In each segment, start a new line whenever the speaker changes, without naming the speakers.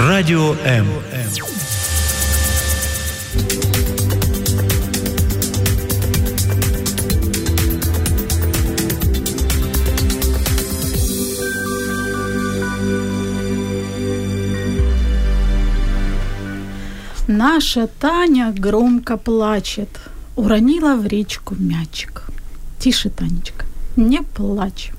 Радио М.
Наша Таня громко плачет, уронила в речку мячик. Тише, Танечка, не плачь.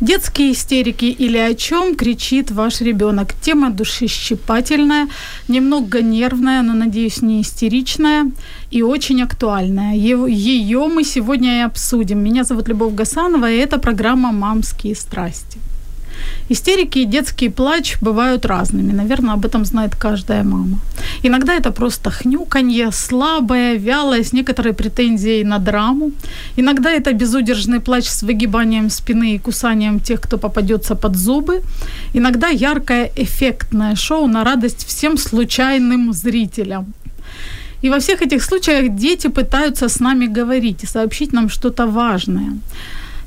Детские истерики или о чем кричит ваш ребенок. Тема душещипательная, немного нервная, но, надеюсь, не истеричная и очень актуальная. Ее мы сегодня и обсудим. Меня зовут Любовь Гасанова, и это программа «Мамские страсти». Истерики и детский плач бывают разными. Наверное, об этом знает каждая мама. Иногда это просто хнюканье, слабое, вялое, с некоторой претензией на драму. Иногда это безудержный плач с выгибанием спины и кусанием тех, кто попадется под зубы. Иногда яркое, эффектное шоу на радость всем случайным зрителям. И во всех этих случаях дети пытаются с нами говорить и сообщить нам что-то важное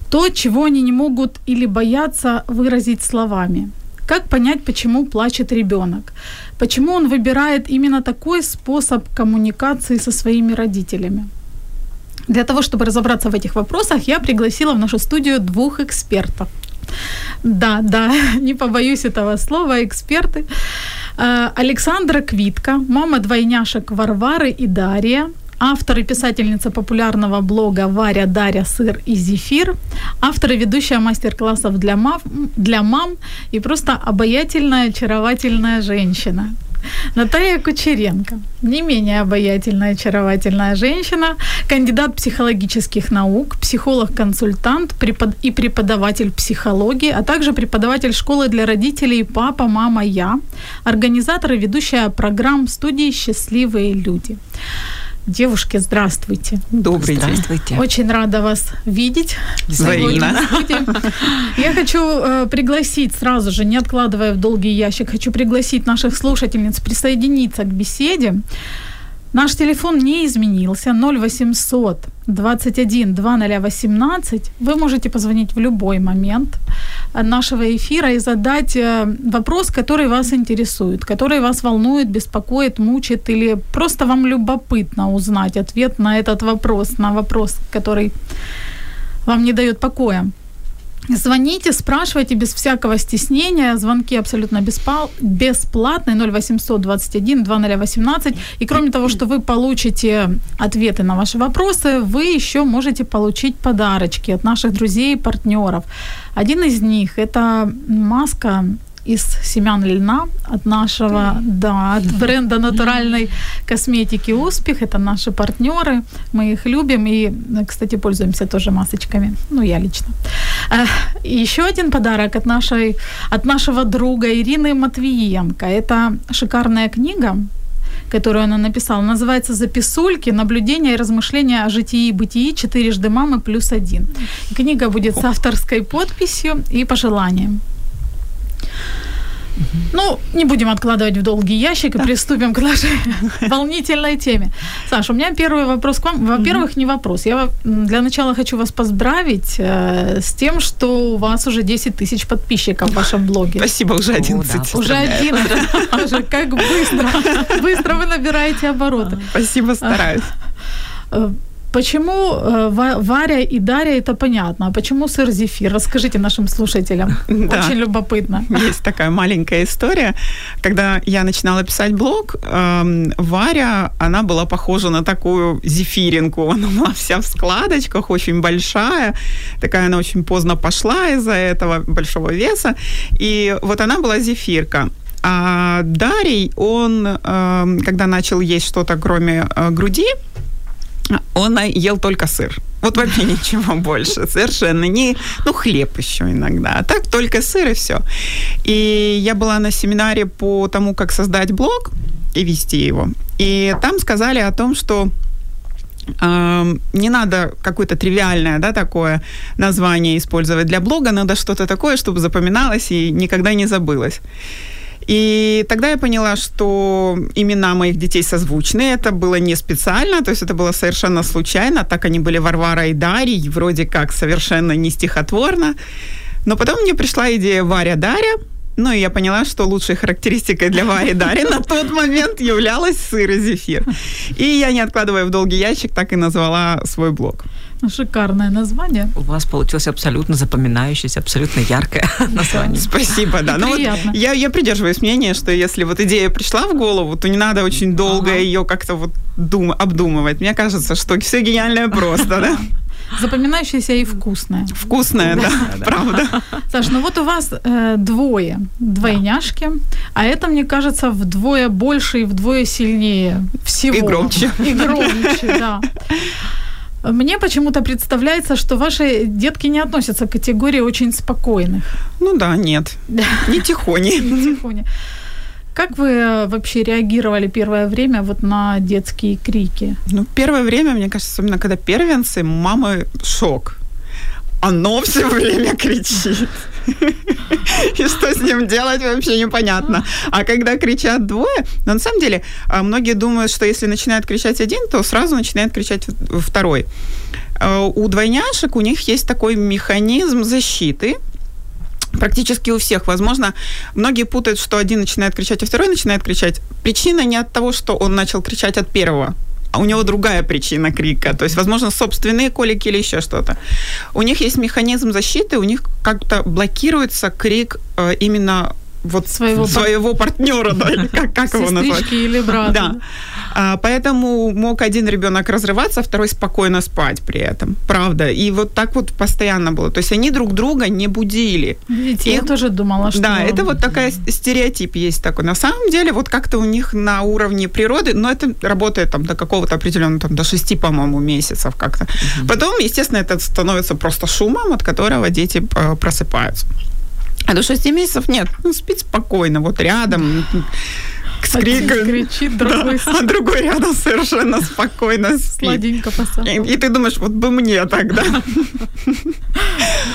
то, чего они не могут или боятся выразить словами. Как понять, почему плачет ребенок? Почему он выбирает именно такой способ коммуникации со своими родителями? Для того, чтобы разобраться в этих вопросах, я пригласила в нашу студию двух экспертов. Да, да, не побоюсь этого слова, эксперты. Э, Александра Квитка, мама двойняшек Варвары и Дарья, автор и писательница популярного блога «Варя, Дарья, сыр и зефир», автор и ведущая мастер-классов для мам, для мам и просто обаятельная, очаровательная женщина. Наталья Кучеренко, не менее обаятельная, очаровательная женщина, кандидат психологических наук, психолог-консультант препод... и преподаватель психологии, а также преподаватель школы для родителей «Папа, мама, я», организатор и ведущая программ студии «Счастливые люди». Девушки, здравствуйте.
Добрый
день.
Здравствуйте.
Очень рада вас видеть.
Взаимно.
Я хочу э, пригласить сразу же, не откладывая в долгий ящик, хочу пригласить наших слушательниц присоединиться к беседе. Наш телефон не изменился, 0800 21 2018. Вы можете позвонить в любой момент нашего эфира и задать э, вопрос, который вас интересует, который вас волнует, беспокоит, мучит или просто вам любопытно узнать ответ на этот вопрос, на вопрос, который вам не дает покоя. Звоните, спрашивайте без всякого стеснения. Звонки абсолютно бесплатные. 0800 21 2018. И кроме того, что вы получите ответы на ваши вопросы, вы еще можете получить подарочки от наших друзей и партнеров. Один из них – это маска из семян льна от нашего, да, от бренда натуральной косметики «Успех». Это наши партнеры, мы их любим и, кстати, пользуемся тоже масочками, ну, я лично. Э, еще один подарок от, нашей, от нашего друга Ирины Матвиенко. Это шикарная книга, которую она написала, называется «Записульки. Наблюдения и размышления о житии и бытии. Четырежды мамы плюс один». Книга будет с авторской подписью и пожеланием. Ну, не будем откладывать в долгий ящик и да. приступим к нашей волнительной теме. Саша, у меня первый вопрос к вам. Во-первых, не вопрос. Я для начала хочу вас поздравить э, с тем, что у вас уже 10 тысяч подписчиков в вашем блоге.
Спасибо, уже 11. О,
да, уже 11. Уже как быстро. Быстро вы набираете обороты.
Спасибо, стараюсь.
Почему э, Варя и Дарья это понятно, а почему сыр зефир? Расскажите нашим слушателям. Да. Очень любопытно.
Есть такая маленькая история. Когда я начинала писать блог, э, Варя, она была похожа на такую зефиринку. Она была вся в складочках, очень большая. Такая она очень поздно пошла из-за этого большого веса. И вот она была зефирка. А Дарий, он, э, когда начал есть что-то кроме э, груди, он ел только сыр. Вот вообще ничего больше. Совершенно не... Ну, хлеб еще иногда. А так только сыр и все. И я была на семинаре по тому, как создать блог и вести его. И там сказали о том, что э, не надо какое-то тривиальное, да, такое название использовать для блога, надо что-то такое, чтобы запоминалось и никогда не забылось. И тогда я поняла, что имена моих детей созвучны. Это было не специально, то есть это было совершенно случайно. Так они были Варвара и Дарья, вроде как совершенно не стихотворно. Но потом мне пришла идея Варя Дарья, Ну, и я поняла, что лучшей характеристикой для Вари Дари на тот момент являлась сыр и зефир. И я, не откладывая в долгий ящик, так и назвала свой блог.
Шикарное название.
У вас получилось абсолютно запоминающееся, абсолютно яркое название.
Спасибо, да. Ну, вот я, я придерживаюсь мнения, что если вот идея пришла в голову, то не надо очень долго ага. ее как-то вот дум- обдумывать. Мне кажется, что все гениальное просто, да.
Запоминающееся и вкусное.
Вкусное, да, да, правда.
Саш, ну вот у вас э, двое, двойняшки, да. а это, мне кажется, вдвое больше и вдвое сильнее всего.
И громче.
И громче, да. Мне почему-то представляется, что ваши детки не относятся к категории очень спокойных.
Ну да, нет. Не тихони.
Не тихони. Как вы э, вообще реагировали первое время вот на детские крики?
Ну, первое время, мне кажется, особенно когда первенцы, мамы шок. Оно все время кричит. И что с ним делать, вообще непонятно. А когда кричат двое, но на самом деле а, многие думают, что если начинает кричать один, то сразу начинает кричать второй. А, у двойняшек у них есть такой механизм защиты, практически у всех. Возможно, многие путают, что один начинает кричать, а второй начинает кричать. Причина не от того, что он начал кричать от первого, а у него другая причина крика. То есть, возможно, собственные колики или еще что-то. У них есть механизм защиты, у них как-то блокируется крик э, именно вот своего, своего партнера, да, как, как его назвать?
или брата.
Да. А, поэтому мог один ребенок разрываться, а второй спокойно спать при этом. Правда. И вот так вот постоянно было. То есть они друг друга не будили.
Видите, и, я тоже думала, что...
Да, это вот такая стереотип есть такой. На самом деле вот как-то у них на уровне природы, но это работает там до какого-то определенного, там до шести, по-моему, месяцев как-то. Угу. Потом, естественно, это становится просто шумом, от которого дети э, просыпаются. А до 6 месяцев нет, ну, спит спокойно, вот рядом,
с криком. кричит, другой
да, а другой рядом совершенно спокойно спит.
Сладенько посапывает.
И, и ты думаешь, вот бы мне тогда.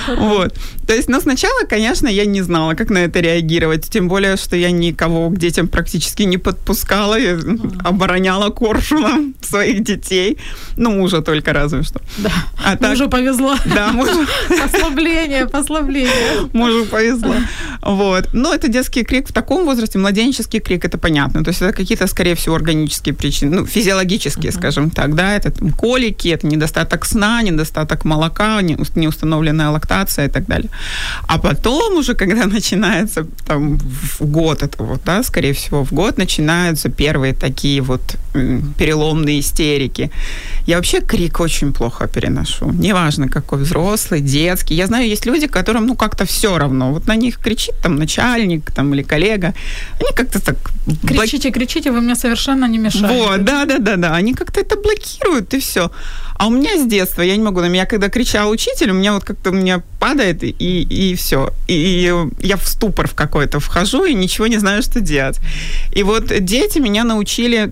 Вот. То есть, ну, сначала, конечно, я не знала, как на это реагировать. Тем более, что я никого к детям практически не подпускала. Я обороняла коршуном своих детей. Ну, мужа только разве что.
Да. А так, мужу повезло.
Да, мужу.
Послабление, послабление.
Мужу повезло. Вот. Но это детский крик в таком возрасте, младенческий крик, это понятно. То есть это какие-то, скорее всего, органические причины, ну, физиологические, uh-huh. скажем так, да, это там, колики, это недостаток сна, недостаток молока, неустановленная лактация и так далее. А потом уже, когда начинается там в год, это вот, да, скорее всего, в год начинаются первые такие вот переломные истерики. Я вообще крик очень плохо переношу. Неважно, какой взрослый, детский. Я знаю, есть люди, которым, ну, как-то все равно. Вот на них кричит там начальник там, или коллега. Они как-то так...
Кричите, кричите, вы мне совершенно не мешаете.
Вот, да-да-да-да. Они как-то это блокируют, и все. А у меня с детства, я не могу, на меня когда кричал учитель, у меня вот как-то у меня падает, и, и все. И, и я в ступор в какой-то вхожу, и ничего не знаю, что делать. И вот дети меня научили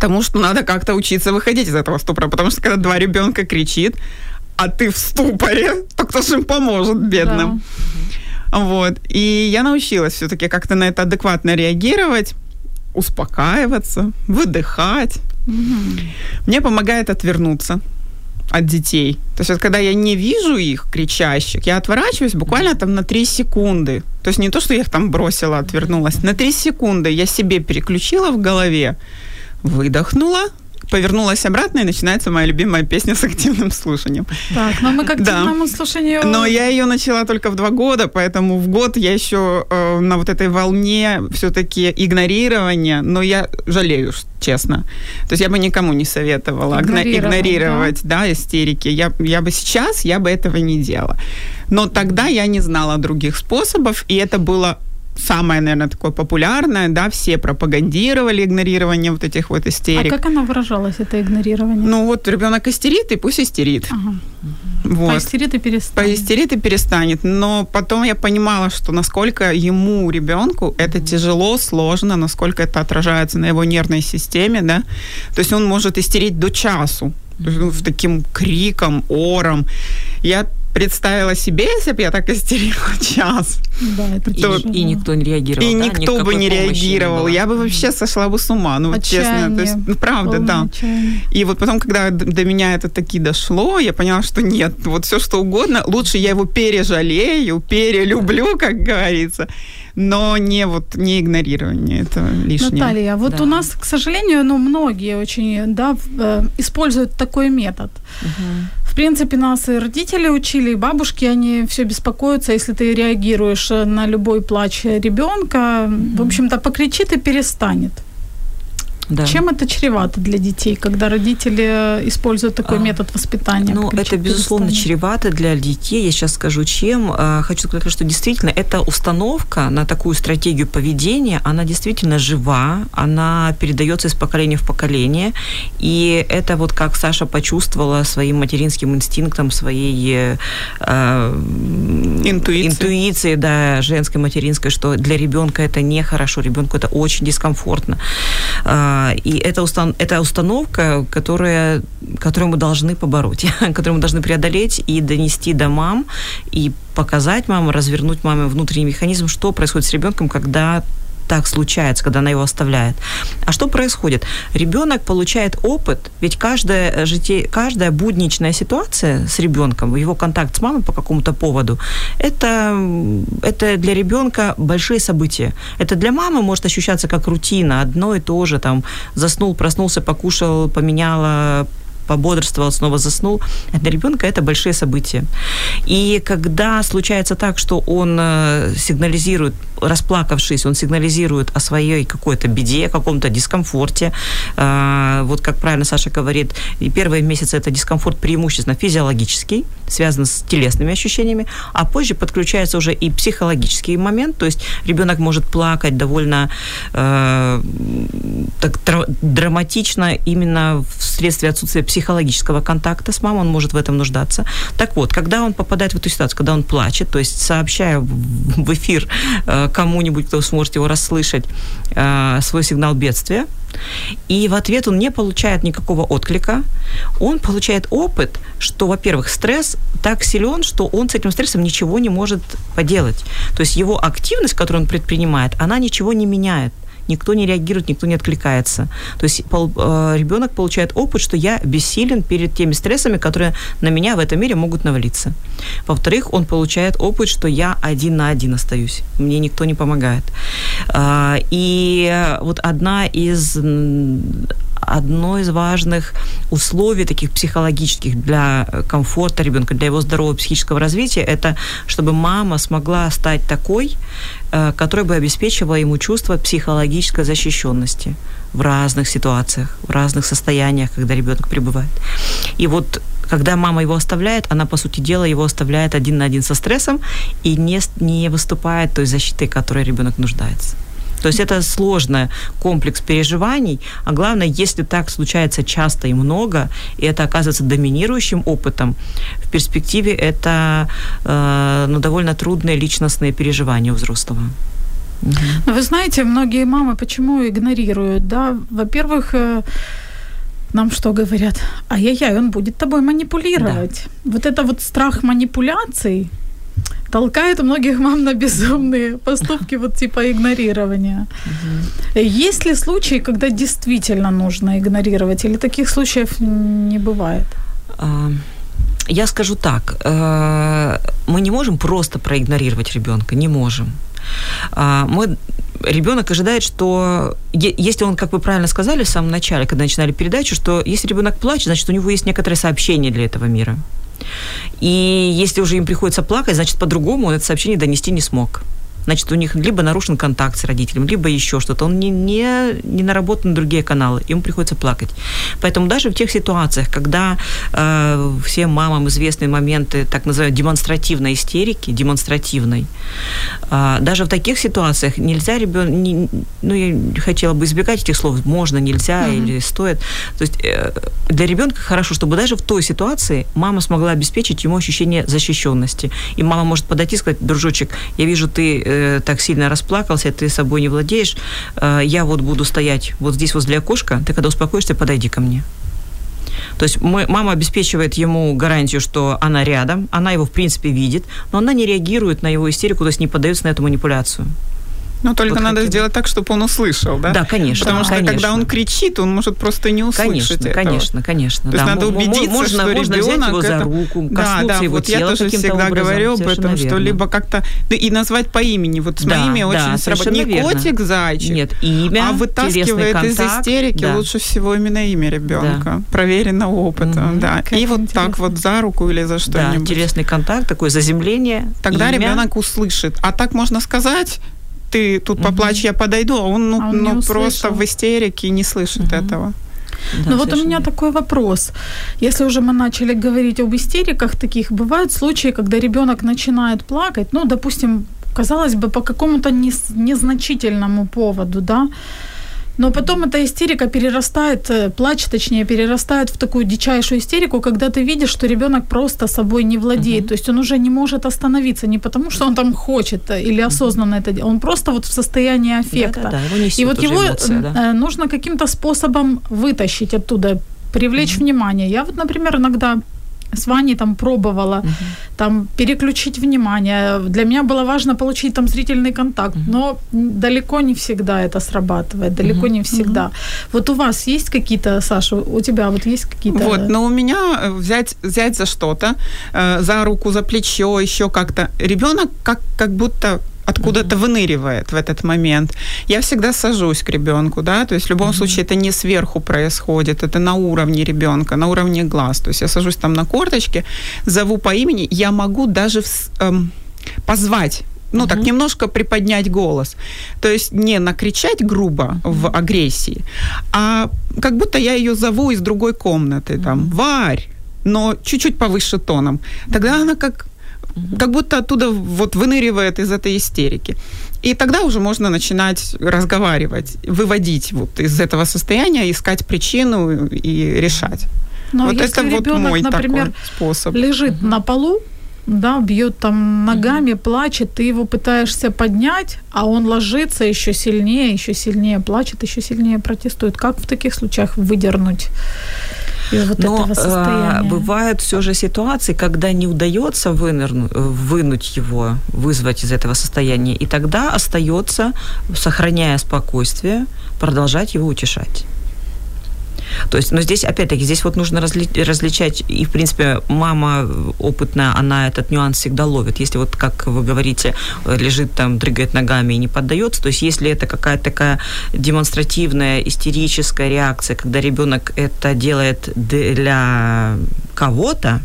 тому, что надо как-то учиться выходить из этого ступора, потому что когда два ребенка кричит, а ты в ступоре, то кто же им поможет, бедным? Да. Вот. И я научилась все-таки как-то на это адекватно реагировать, успокаиваться, выдыхать. Угу. Мне помогает отвернуться от детей. То есть вот когда я не вижу их кричащих, я отворачиваюсь буквально там на 3 секунды. То есть не то, что я их там бросила, отвернулась. На 3 секунды я себе переключила в голове, выдохнула, повернулась обратно, и начинается моя любимая песня с активным слушанием.
Так, но мы к активному да. слушанию...
Но я ее начала только в два года, поэтому в год я еще э, на вот этой волне все-таки игнорирования, но я жалею, честно. То есть я бы никому не советовала игнорировать, игнорировать да? да, истерики. Я, я бы сейчас, я бы этого не делала. Но тогда я не знала других способов, и это было самое, наверное, такое популярное, да, все пропагандировали игнорирование вот этих вот истерик.
А как оно выражалось, это игнорирование?
Ну вот ребенок истерит, и пусть истерит. Ага.
Вот. Поистерит и перестанет.
Поистерит и перестанет. Но потом я понимала, что насколько ему, ребенку, это тяжело, сложно, насколько это отражается на его нервной системе, да. То есть он может истерить до часу, ну, таким криком, ором. Я представила себе, если бы я так истерила час.
Да, это то, и, и никто не реагировал.
И да? никто бы не реагировал. Не я бы вообще сошла бы с ума. Ну, Отчаяние. честно. То есть, ну, правда, да. Отчаяние. И вот потом, когда до меня это таки дошло, я поняла, что нет, вот все что угодно, лучше я его пережалею, перелюблю, как говорится но не вот не игнорирование это лишнее.
Наталья, вот да. у нас, к сожалению, ну многие очень да, э, используют такой метод. Угу. Принципе, нас и родители учили, и бабушки, они все беспокоятся, если ты реагируешь на любой плач ребенка, угу. в общем-то, покричит и перестанет. Да. Чем это чревато для детей, когда родители используют такой а, метод воспитания?
Ну, это, безусловно, чревато для детей. Я сейчас скажу, чем. А, хочу сказать, что действительно эта установка на такую стратегию поведения, она действительно жива, она передается из поколения в поколение. И это вот как Саша почувствовала своим материнским инстинктом, своей э, интуицией. интуицией, да, женской, материнской, что для ребенка это нехорошо, ребенку это очень дискомфортно. Э, и это, устан- это установка, которая, которую мы должны побороть, которую мы должны преодолеть и донести до мам, и показать мамам, развернуть маме внутренний механизм, что происходит с ребенком, когда так случается, когда она его оставляет. А что происходит? Ребенок получает опыт, ведь каждая, житие, каждая будничная ситуация с ребенком, его контакт с мамой по какому-то поводу, это, это для ребенка большие события. Это для мамы может ощущаться как рутина, одно и то же, там, заснул, проснулся, покушал, поменяла пободрствовал, снова заснул. А для ребенка это большие события. И когда случается так, что он э, сигнализирует, расплакавшись, он сигнализирует о своей какой-то беде, о каком-то дискомфорте. Э, вот как правильно Саша говорит, первые месяцы это дискомфорт преимущественно физиологический, связан с телесными ощущениями, а позже подключается уже и психологический момент, то есть ребенок может плакать довольно э, так драматично именно вследствие отсутствия психологии психологического контакта с мамой, он может в этом нуждаться. Так вот, когда он попадает в эту ситуацию, когда он плачет, то есть сообщая в эфир э, кому-нибудь, кто сможет его расслышать, э, свой сигнал бедствия, и в ответ он не получает никакого отклика. Он получает опыт, что, во-первых, стресс так силен, что он с этим стрессом ничего не может поделать. То есть его активность, которую он предпринимает, она ничего не меняет никто не реагирует, никто не откликается. То есть э, ребенок получает опыт, что я бессилен перед теми стрессами, которые на меня в этом мире могут навалиться. Во-вторых, он получает опыт, что я один на один остаюсь, мне никто не помогает. А, и вот одна из одно из важных условий таких психологических для комфорта ребенка, для его здорового психического развития, это чтобы мама смогла стать такой, э, которая бы обеспечивала ему чувство психологической защищенности в разных ситуациях, в разных состояниях, когда ребенок пребывает. И вот когда мама его оставляет, она, по сути дела, его оставляет один на один со стрессом и не, не выступает той защитой, которой ребенок нуждается. То есть это сложный комплекс переживаний, а главное, если так случается часто и много, и это оказывается доминирующим опытом, в перспективе это э, ну, довольно трудные личностные переживания у взрослого.
Угу. Вы знаете, многие мамы почему игнорируют, да? Во-первых, э, нам что говорят? Ай-яй-яй, он будет тобой манипулировать. Да. Вот это вот страх манипуляций, толкает многих мам на безумные поступки, вот типа игнорирования. Угу. Есть ли случаи, когда действительно нужно игнорировать, или таких случаев не бывает?
А, я скажу так, э, мы не можем просто проигнорировать ребенка, не можем. А, мы ребенок ожидает, что если он, как вы правильно сказали в самом начале, когда начинали передачу, что если ребенок плачет, значит, у него есть некоторое сообщение для этого мира. И если уже им приходится плакать, значит, по-другому он это сообщение донести не смог значит, у них либо нарушен контакт с родителем, либо еще что-то. Он не, не, не наработан на другие каналы, ему приходится плакать. Поэтому даже в тех ситуациях, когда э, всем мамам известны моменты так называемой демонстративной истерики, демонстративной, э, даже в таких ситуациях нельзя ребенок, не, ну, я хотела бы избегать этих слов, можно, нельзя mm-hmm. или стоит. То есть э, для ребенка хорошо, чтобы даже в той ситуации мама смогла обеспечить ему ощущение защищенности. И мама может подойти и сказать, дружочек, я вижу, ты э, так сильно расплакался, ты собой не владеешь, э, я вот буду стоять вот здесь возле окошка, ты когда успокоишься, подойди ко мне. То есть мы, мама обеспечивает ему гарантию, что она рядом, она его в принципе видит, но она не реагирует на его истерику, то есть не поддается на эту манипуляцию.
Ну, только вот надо хотим. сделать так, чтобы он услышал, да?
Да, конечно.
Потому что
конечно.
когда он кричит, он может просто не услышать
Конечно,
этого.
конечно, конечно.
То есть
да.
надо убедиться,
можно,
что
можно
ребенок
взять его за руку,
да, да,
его
вот
тела
я тоже всегда
образом.
говорю об этом, что либо как-то... Да, и назвать по имени. Вот с
да,
моими
да,
очень сработало. Не
верно.
котик, зайчик.
Нет, имя,
А вытаскивает
контакт,
из истерики
да.
лучше всего именно имя ребенка. Да. Проверено опытом, mm-hmm. да. И вот
интересно.
так вот за руку или за что-нибудь.
Да, телесный контакт, такое заземление.
Тогда ребенок услышит. А так можно сказать, ты тут поплачь, я подойду, а он, ну,
А он
ну просто в истерике не слышит этого.
Да,
ну вот у меня такой вопрос. Если уже мы начали говорить об истериках таких, бывают случаи, когда ребенок начинает плакать, ну, допустим, казалось бы, по какому-то нез- незначительному поводу, да, но потом эта истерика перерастает, э, плач, точнее, перерастает в такую дичайшую истерику, когда ты видишь, что ребенок просто собой не владеет.
Мгм.
То есть он уже не может остановиться не потому, что он там хочет э, или осознанно это делает, он просто вот в состоянии аффекта.
Да, да, да, его
И вот его
эмоция, да.
э, нужно каким-то способом вытащить оттуда, привлечь
Мгм.
внимание. Я вот, например, иногда с Ваней там пробовала
Мгм.
там переключить внимание. Для меня было важно получить там зрительный контакт,
Мгм.
но далеко не всегда это срабатывает, далеко
Мгм.
не всегда. Вот у вас есть какие-то, Саша, у тебя вот есть какие-то...
Вот, но у меня э, взять, взять за что-то, э, за руку, за плечо, еще как-то. Ребенок как, как будто откуда-то выныривает в этот момент. Я всегда сажусь к ребенку, да, то есть в любом случае это не сверху происходит, это на уровне ребенка, на уровне глаз. То есть я сажусь там на корточке, зову по имени, я могу даже эм, позвать ну, так,
Мгм.
немножко приподнять голос. То есть не накричать грубо в агрессии, а как будто я ее зову из другой комнаты, там, Варь, но чуть-чуть повыше тоном. Тогда она как, как будто оттуда вот выныривает из этой истерики. И тогда уже можно начинать разговаривать, выводить вот из этого состояния, искать причину и решать.
Но
вот
если
это вот
ребенок,
мой
например,
такой способ.
лежит на полу, да, бьет там ногами, плачет, ты его пытаешься поднять, а он ложится еще сильнее, еще сильнее плачет, еще сильнее протестует. Как в таких случаях выдернуть вот
Но
этого
э,
состояния?
бывают все же ситуации, когда не удается вынырну- э, вынуть его, вызвать из этого состояния, и тогда остается, сохраняя спокойствие, продолжать его утешать. То есть, но здесь, опять-таки, здесь вот нужно разли- различать, и, в принципе, мама опытная, она этот нюанс всегда ловит. Если вот, как вы говорите, лежит там, дрыгает ногами и не поддается, то есть если это какая-то такая демонстративная, истерическая реакция, когда ребенок это делает для кого-то,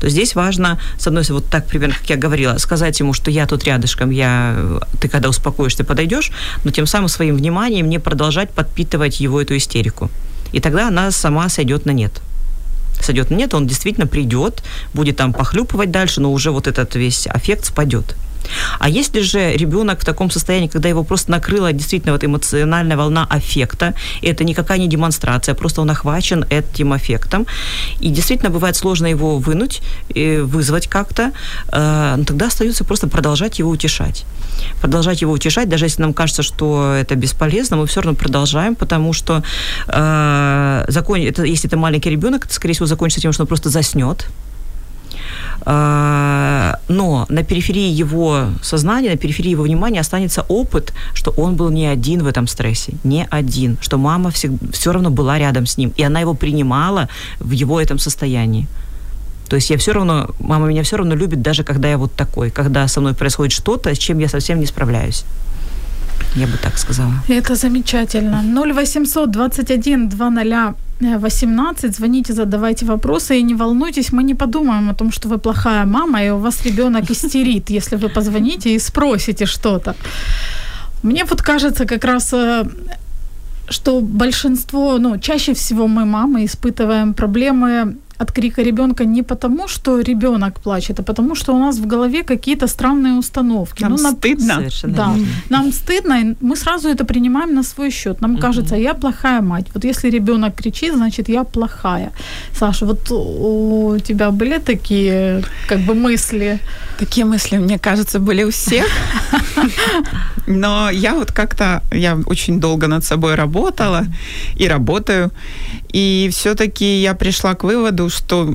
то здесь важно, с одной стороны, вот так примерно, как я говорила, сказать ему, что я тут рядышком, я, ты когда успокоишься, подойдешь, но тем самым своим вниманием не продолжать подпитывать его эту истерику. И тогда она сама сойдет на нет. Сойдет нет, он действительно придет, будет там похлюпывать дальше, но уже вот этот весь аффект спадет. А если же ребенок в таком состоянии, когда его просто накрыла действительно вот эмоциональная волна аффекта, и это никакая не демонстрация, просто он охвачен этим аффектом, и действительно бывает сложно его вынуть, вызвать как-то, э, ну, тогда остается просто продолжать его утешать. Продолжать его утешать, даже если нам кажется, что это бесполезно, мы все равно продолжаем, потому что э, закон, это, если это маленький ребенок, это, скорее всего, закончится тем, что он просто заснет, а, но на периферии его сознания, на периферии его внимания останется опыт, что он был не один в этом стрессе, не один, что мама все равно была рядом с ним, и она его принимала в его этом состоянии. То есть я все равно, мама меня все равно любит, даже когда я вот такой, когда со мной происходит что-то, с чем я совсем не справляюсь. Я бы так сказала.
Это замечательно. 0800 21 20 18. Звоните, задавайте вопросы и не волнуйтесь, мы не подумаем о том, что вы плохая мама и у вас ребенок истерит, если вы позвоните и спросите что-то. Мне вот кажется как раз э, что большинство, ну, чаще всего мы, мамы, испытываем проблемы от крика ребенка не потому, что ребенок плачет, а потому, что у нас в голове какие-то странные установки.
Нам
ну, на-
стыдно.
Совершенно
Да,
верно.
нам стыдно, и мы сразу это принимаем на свой счет. Нам
Мгм.
кажется, я плохая мать. Вот если ребенок кричит, значит я плохая. Саша, вот у тебя были такие как бы мысли?
Такие мысли, мне кажется, были у всех. Но я вот как-то, я очень долго над собой работала и работаю, и все-таки я пришла к выводу, что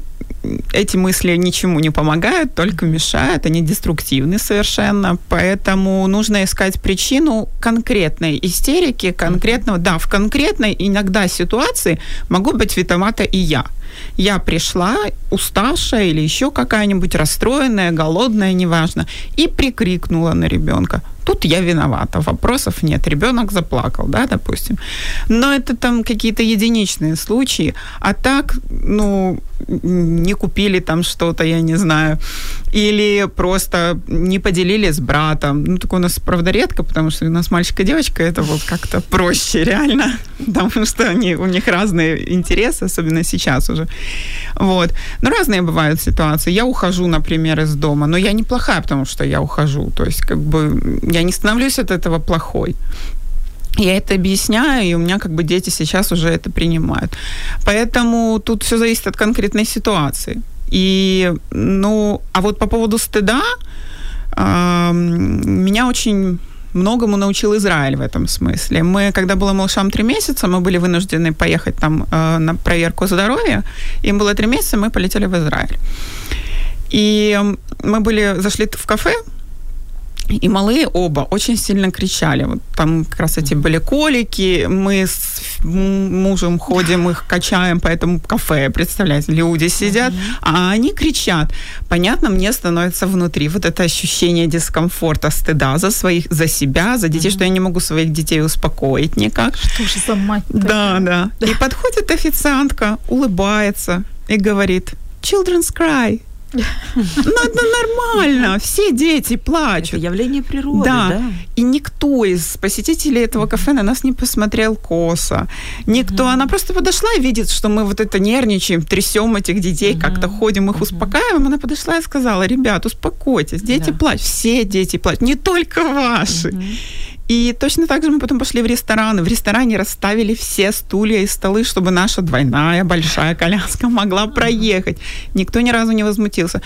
эти мысли ничему не помогают, только мешают, они деструктивны совершенно, поэтому нужно искать причину конкретной истерики, конкретного, да, в конкретной иногда ситуации могу быть виновата и я. Я пришла, уставшая или еще какая-нибудь расстроенная, голодная, неважно, и прикрикнула на ребенка тут я виновата, вопросов нет, ребенок заплакал, да, допустим. Но это там какие-то единичные случаи, а так, ну, не купили там что-то, я не знаю, или просто не поделили с братом. Ну, такое у нас, правда, редко, потому что у нас мальчик и девочка, это вот как-то проще реально, потому что они, у них разные интересы, особенно сейчас уже. Вот. Но разные бывают ситуации. Я ухожу, например, из дома, но я неплохая, потому что я ухожу. То есть, как бы, я не становлюсь от этого плохой. Я это объясняю, и у меня как бы дети сейчас уже это принимают. Поэтому тут все зависит от конкретной ситуации. И, ну, а вот по поводу стыда, э, меня очень многому научил Израиль в этом смысле. Мы, когда было малышам три месяца, мы были вынуждены поехать там э, на проверку здоровья. Им было три месяца, мы полетели в Израиль. И мы были, зашли в кафе, и малые оба очень сильно кричали. Вот там как раз эти были колики. Мы с мужем ходим, их качаем по этому кафе, представляете, люди сидят, а они кричат. Понятно, мне становится внутри вот это ощущение дискомфорта, стыда за своих, за себя, за детей, что я не могу своих детей успокоить никак.
Что же за мать
Да, да. И подходит официантка, улыбается и говорит, children's cry, ну, это нормально. Все дети плачут.
Это явление природы,
да.
да.
И никто из посетителей этого кафе на нас не посмотрел косо. Никто. Она просто подошла и видит, что мы вот это нервничаем, трясем этих детей, как-то ходим, их успокаиваем. Она подошла и сказала, ребят, успокойтесь, дети плачут. Все дети плачут, не только ваши. И точно так же мы потом пошли в ресторан. В ресторане расставили все стулья и столы, чтобы наша двойная большая коляска могла проехать. Никто ни разу не возмутился.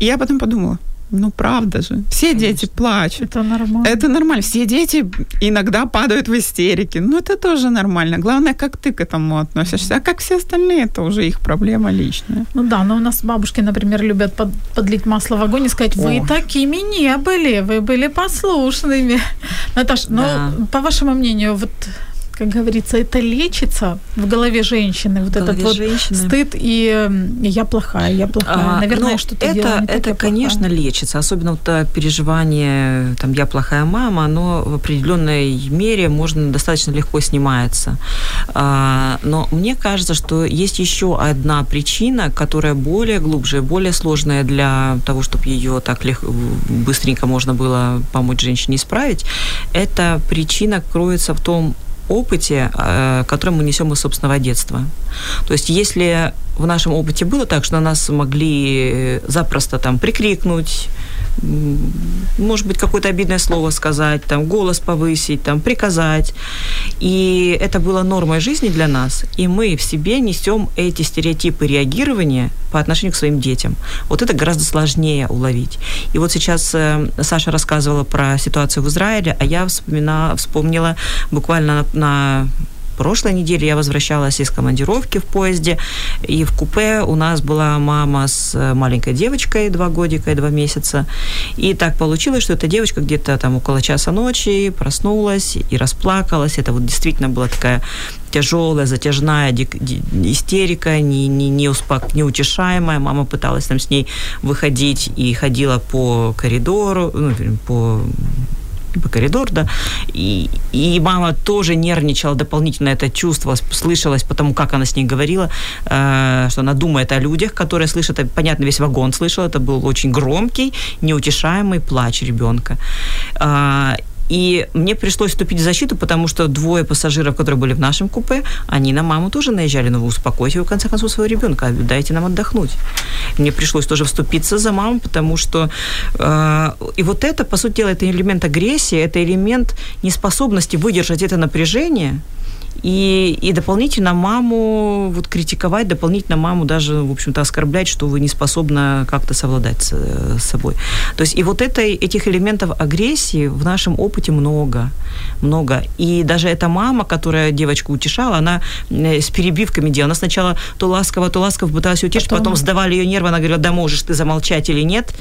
И я потом подумала, ну, правда же. Все Конечно. дети плачут.
Это нормально.
Это нормально. Все дети иногда падают в истерике. Ну, это тоже нормально. Главное, как ты к этому относишься. А как все остальные, это уже их проблема личная.
Ну да, но у нас бабушки, например, любят под, подлить масло в огонь и сказать, вы О. такими не были, вы были послушными. Наташа, ну, да. ну, по вашему мнению, вот как говорится, это лечится в голове женщины, вот этот вот женщины. стыд и я плохая, я плохая. А, Наверное, ну, что-то
это,
делаю не
это, конечно,
плохая.
лечится, особенно вот э, переживание, там, я плохая мама, оно в определенной мере можно достаточно легко снимается. А, но мне кажется, что есть еще одна причина, которая более глубже, более сложная для того, чтобы ее так легко, быстренько можно было помочь женщине исправить. Эта причина кроется в том, опыте, э, который мы несем из собственного детства. То есть если в нашем опыте было так, что на нас могли запросто там прикрикнуть, может быть, какое-то обидное слово сказать, там, голос повысить, там, приказать. И это было нормой жизни для нас, и мы в себе несем эти стереотипы реагирования по отношению к своим детям. Вот это гораздо сложнее уловить. И вот сейчас э, Саша рассказывала про ситуацию в Израиле, а я вспомина, вспомнила буквально на, на прошлой неделе я возвращалась из командировки в поезде, и в купе у нас была мама с маленькой девочкой, два годика и два месяца. И так получилось, что эта девочка где-то там около часа ночи проснулась и расплакалась. Это вот действительно была такая тяжелая, затяжная истерика, не, не, не успок, неутешаемая. Мама пыталась там с ней выходить и ходила по коридору, ну, по по коридор, да, и, и мама тоже нервничала дополнительно, это чувствовалось, слышалось, потому как она с ней говорила, э, что она думает о людях, которые слышат, понятно, весь вагон слышал, это был очень громкий, неутешаемый плач ребенка. Э, и мне пришлось вступить в защиту, потому что двое пассажиров, которые были в нашем купе, они на маму тоже наезжали. Ну, вы успокойте, вы, в конце концов, своего ребенка, дайте нам отдохнуть. Мне пришлось тоже вступиться за маму, потому что... Э, и вот это, по сути дела, это элемент агрессии, это элемент неспособности выдержать это напряжение, И, и дополнительно маму вот критиковать, дополнительно маму даже, в общем-то, оскорблять, что вы не способны как-то совладать с, с собой. То есть и вот этой, этих элементов агрессии в нашем опыте много, много. И даже эта мама, которая девочку утешала, она с перебивками делала. Она сначала то ласково, то ласково пыталась утешить, потом, потом сдавали ее нервы, она говорила, да можешь ты замолчать или нет.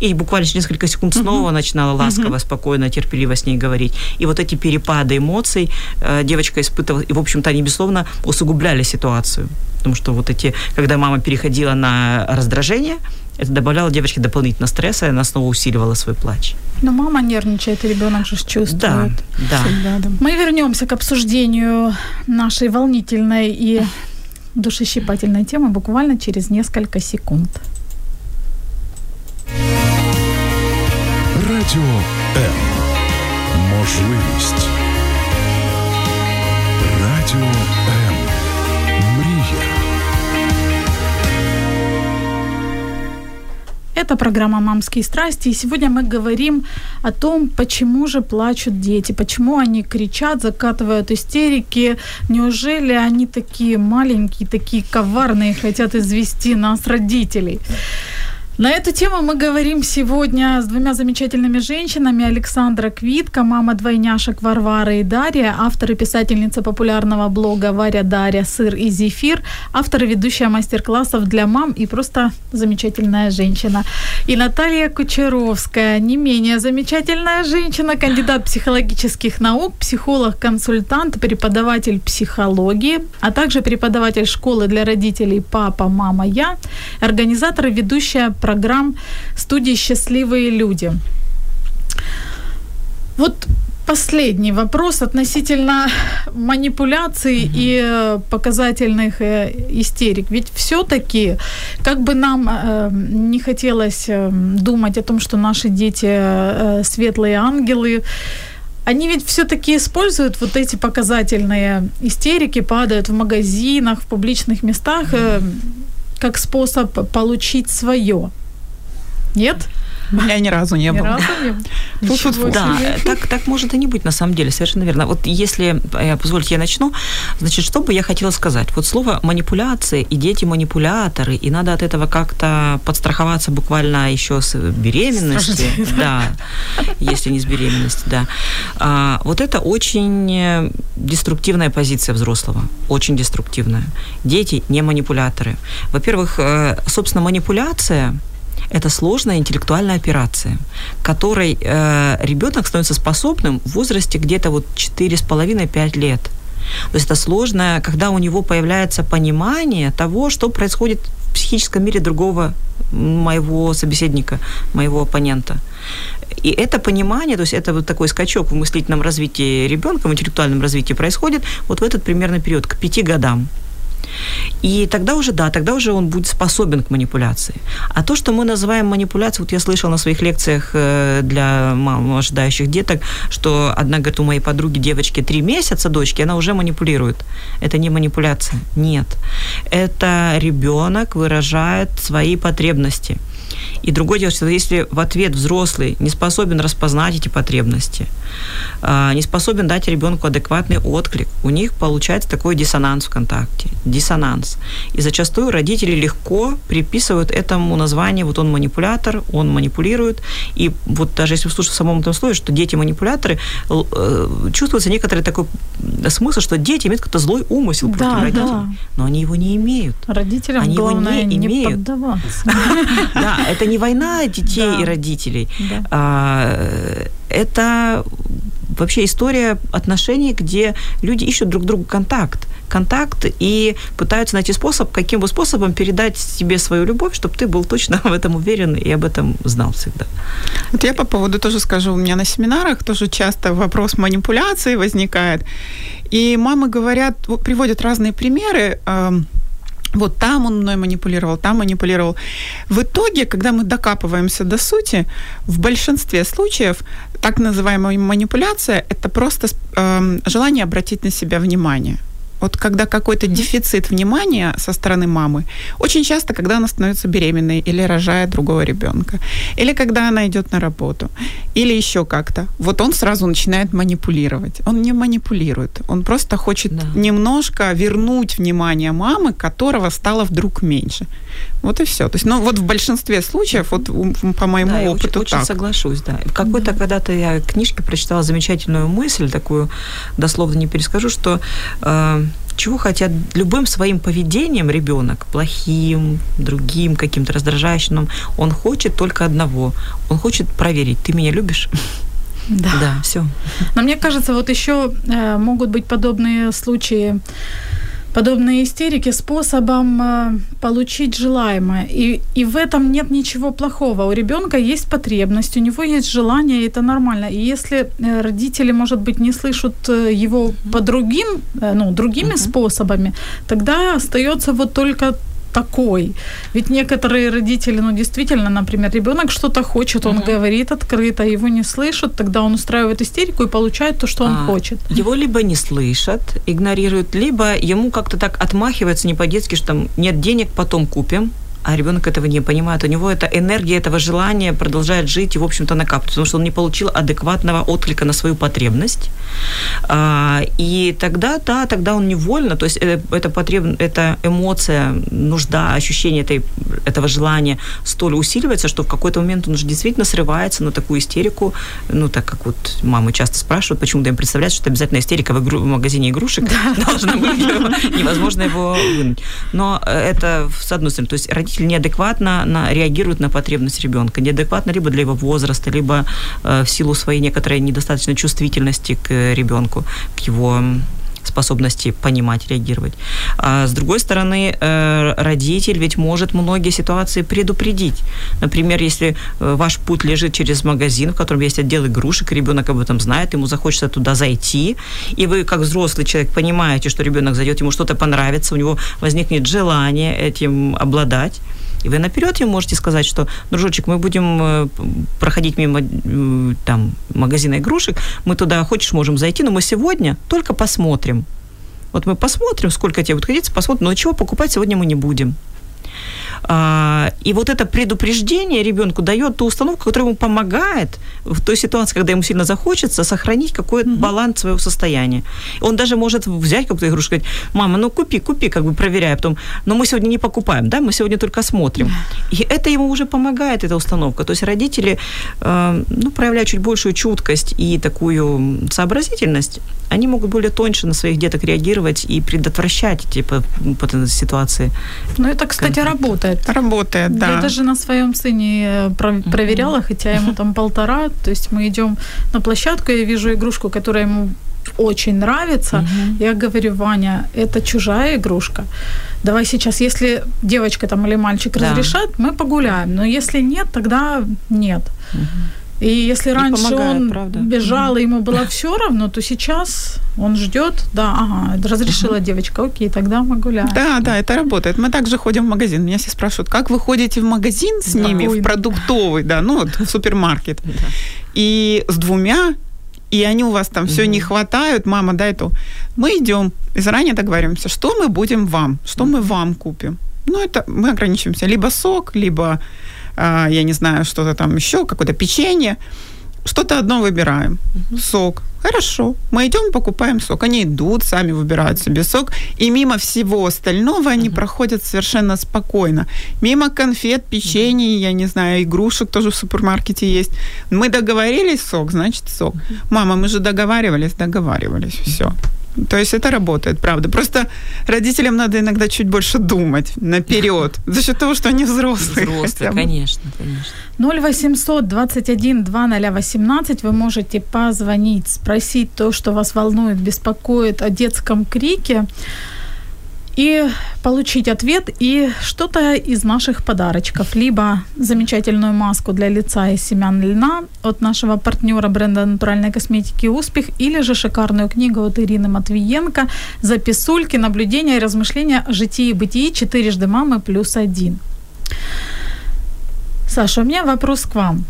И буквально через несколько секунд снова uh-huh. начинала ласково, uh-huh. спокойно, терпеливо с ней говорить. И вот эти перепады эмоций э, девочка испытывала, и, в общем-то, они, безусловно, усугубляли ситуацию. Потому что вот эти, когда мама переходила на раздражение, это добавляло девочке дополнительно стресса, и она снова усиливала свой плач.
Но мама нервничает, и ребенок же чувствует.
Да, да.
да. Мы вернемся к обсуждению нашей волнительной и душещипательной темы буквально через несколько секунд.
Радіо М. Можливість. Радіо М. Мрія.
Это программа «Мамские страсти», и сегодня мы говорим о том, почему же плачут дети, почему они кричат, закатывают истерики, неужели они такие маленькие, такие коварные, хотят извести нас, родителей. На эту тему мы говорим сегодня с двумя замечательными женщинами. Александра Квитка, мама двойняшек Варвары и Дарья, автор и писательница популярного блога Варя Дарья «Сыр и зефир», автор и ведущая мастер-классов для мам и просто замечательная женщина. И Наталья Кучеровская, не менее замечательная женщина, кандидат психологических наук, психолог-консультант, преподаватель психологии, а также преподаватель школы для родителей «Папа, мама, я», организатор и ведущая программ студии «Счастливые люди». Вот последний вопрос относительно манипуляций mm-hmm. и э, показательных э, истерик. Ведь все-таки, как бы нам э, не хотелось э, думать о том, что наши дети э, светлые ангелы, они ведь все-таки используют вот эти показательные истерики, падают в магазинах, в публичных местах. Э, как способ получить свое. Нет?
У меня ни разу не
ни
было.
Разу не было.
Фу -фу -фу. Да, так, так может и не быть на самом деле, совершенно верно. Вот если, э, позвольте, я начну, значит, что бы я хотела сказать? Вот слово манипуляции и дети манипуляторы, и надо от этого как-то подстраховаться буквально еще с беременности.
Страшно.
Да, если не с беременности, да. А, вот это очень э, деструктивная позиция взрослого, очень деструктивная. Дети не манипуляторы. Во-первых, э, собственно, манипуляция это сложная интеллектуальная операция, которой э, ребенок становится способным в возрасте где-то вот 4,5-5 лет. То есть это сложно, когда у него появляется понимание того, что происходит в психическом мире другого моего собеседника, моего оппонента. И это понимание, то есть это вот такой скачок в мыслительном развитии ребенка, в интеллектуальном развитии происходит вот в этот примерно период, к пяти годам. И тогда уже, да, тогда уже он будет способен к манипуляции. А то, что мы называем манипуляцией, вот я слышала на своих лекциях э, для мам, ожидающих деток, что одна, говорит, у моей подруги девочки три месяца, дочки, она уже манипулирует. Это не манипуляция, нет. Это ребенок выражает свои потребности. И другое дело, что если в ответ взрослый не способен распознать эти потребности, а, не способен дать ребенку адекватный отклик, у них получается такой диссонанс в контакте. Диссонанс. И зачастую родители легко приписывают этому название, вот он манипулятор, он манипулирует. И вот даже если слушать в самом этом слове, что дети манипуляторы, э, чувствуется некоторый такой смысл, что дети имеют какой-то злой умысел против
да,
родителей.
Да.
Но они его не имеют.
Родителям
они
главное
его не,
не
имеют.
поддаваться.
Да, это не война детей
Да.
и родителей.
Да.
А, Это вообще история отношений, где люди ищут друг другу контакт. Контакт и пытаются найти способ, каким бы способом передать себе свою любовь, чтобы ты был точно в этом уверен и об этом знал всегда.
Вот я по поводу тоже скажу, у меня на семинарах тоже часто вопрос манипуляции возникает. И мамы говорят, приводят разные примеры, вот там он мной манипулировал, там манипулировал. В итоге, когда мы докапываемся до сути, в большинстве случаев так называемая манипуляция – это просто эм, желание обратить на себя внимание. Вот когда какой-то дефицит внимания со стороны мамы, очень часто, когда она становится беременной или рожает другого ребенка, или когда она идет на работу, или еще как-то, вот он сразу начинает манипулировать. Он не манипулирует, он просто хочет
Да.
немножко вернуть внимание мамы, которого стало вдруг меньше. Вот и все. То есть, ну вот в большинстве случаев, вот по моему
Да, я
опыту
очень, очень
так.
соглашусь, да. В какой-то когда-то я книжке прочитала замечательную мысль, такую дословно не перескажу, что э, чего хотят любым своим поведением ребенок, плохим, другим, каким-то раздражающим, он хочет только одного. Он хочет проверить, ты меня любишь?
Да.
Да, все.
Но мне кажется, вот еще э, могут быть подобные случаи, подобные истерики способом э, получить желаемое. И, и в этом нет ничего плохого. У ребенка есть потребность, у него есть желание, и это нормально. И если э, родители, может быть, не слышат э, его по другим, ну, другими способами, тогда остается вот только такой. Ведь некоторые родители, ну, действительно, например, ребенок что-то хочет, он говорит открыто, его не слышат, тогда он устраивает истерику и получает то, что он
А,
хочет.
Его либо не слышат, игнорируют, либо ему как-то так отмахивается не по-детски, что там нет денег, потом купим. А ребенок этого не понимает. У него эта энергия этого желания продолжает жить и, в общем-то, накапливаться, потому что он не получил адекватного отклика на свою потребность. А, и тогда, да, тогда он невольно, то есть э, эта, потреб... эта эмоция, нужда, ощущение этой, этого желания столь усиливается, что в какой-то момент он уже действительно срывается на такую истерику, ну, так как вот мамы часто спрашивают, почему-то им представляют, что это обязательно истерика в, игру... в магазине игрушек должна быть, невозможно его вынуть. Но э, это с одной стороны, то есть родители неадекватно на, реагируют на потребность ребенка, неадекватно либо для его возраста, либо э, в силу своей некоторой недостаточной чувствительности к ребенку, к его способности понимать, реагировать. А с другой стороны, э, родитель ведь может многие ситуации предупредить. Например, если э, ваш путь лежит через магазин, в котором есть отдел игрушек, ребенок об этом знает, ему захочется туда зайти, и вы, как взрослый человек, понимаете, что ребенок зайдет, ему что-то понравится, у него возникнет желание этим обладать, и вы наперед ему можете сказать, что, дружочек, мы будем э, проходить мимо там, магазина игрушек, мы туда, хочешь, можем зайти, но мы сегодня только посмотрим. Вот мы посмотрим, сколько тебе будет ходить, посмотрим, но чего покупать сегодня мы не будем. А, и вот это предупреждение ребенку дает ту установку, которая ему помогает в той ситуации, когда ему сильно захочется, сохранить какой-то баланс своего состояния. Он даже может взять какую-то игрушку и сказать, мама, ну купи, купи, как бы проверяя, потом, но мы сегодня не покупаем, да, мы сегодня только смотрим. И это ему уже помогает, эта установка. То есть родители, э, ну, проявляя чуть большую чуткость и такую сообразительность, они могут более тоньше на своих деток реагировать и предотвращать типа потенциальные ситуации.
Ну, это, кстати, работает.
Работает, да.
Я даже на своем сыне э, про- проверяла, хотя ему там полтора. То есть мы идем на площадку, я вижу игрушку, которая ему очень нравится. Я говорю, Ваня, это чужая игрушка. Давай сейчас, если девочка там или мальчик
Да.
разрешат, мы погуляем. Но если нет, тогда нет. И если раньше
помогает,
он
правда.
бежал, и ему было все равно, то сейчас он ждет, да, ага, разрешила девочка, окей, тогда мы гуляем.
Да, да, это работает. Мы также ходим в магазин. Меня все спрашивают, как вы ходите в магазин с ними,
Спокойно.
в продуктовый, да, ну вот в супермаркет. И с двумя, и они у вас там все не хватают, мама, дай то. Мы идем и заранее договариваемся, что мы будем вам, что мы вам купим. Ну, это мы ограничиваемся. Либо сок, либо, я не знаю, что-то там еще, какое-то печенье. Что-то одно выбираем. Сок. Хорошо. Мы идем, покупаем сок. Они идут, сами выбирают себе сок. И мимо всего остального они проходят совершенно спокойно. Мимо конфет, печенье, я не знаю, игрушек тоже в супермаркете есть. Мы договорились сок, значит сок. Мама, мы же договаривались, договаривались. Все. То есть это работает, правда. Просто родителям надо иногда чуть больше думать наперед. За счет того, что они взрослые.
Взрослые,
хотя бы.
конечно, конечно.
0800 21 2018 вы можете позвонить, спросить то, что вас волнует, беспокоит о детском крике и получить ответ и что-то из наших подарочков. Либо замечательную маску для лица из семян льна от нашего партнера бренда натуральной косметики «Успех», или же шикарную книгу от Ирины Матвиенко «Записульки, наблюдения и размышления о житии и бытии четырежды мамы плюс один». Саша, у меня вопрос к вам.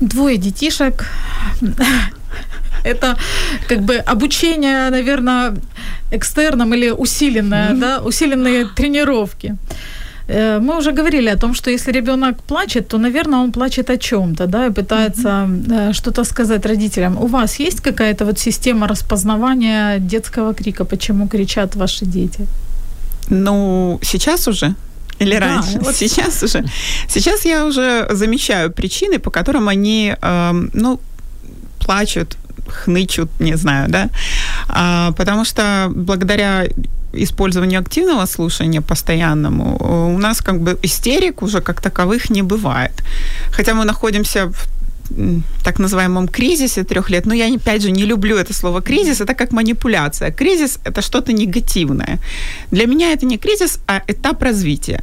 Двое детишек. Это как бы обучение, наверное, экстерном или усиленное, mm-hmm. да, усиленные тренировки. Э, мы уже говорили о том, что если ребенок плачет, то, наверное, он плачет о чем-то, да, и пытается mm-hmm. что-то сказать родителям. У вас есть какая-то вот система распознавания детского крика? Почему кричат ваши дети?
Ну, сейчас уже или да, раньше? Вот сейчас уже. Сейчас я уже замечаю причины, по которым они, э, ну, плачут, хнычут, не знаю, да, а, потому что благодаря использованию активного слушания постоянному у нас как бы истерик уже как таковых не бывает. Хотя мы находимся в так называемом кризисе трех лет, но я опять же не люблю это слово кризис, это как манипуляция. Кризис это что-то негативное. Для меня это не кризис, а этап развития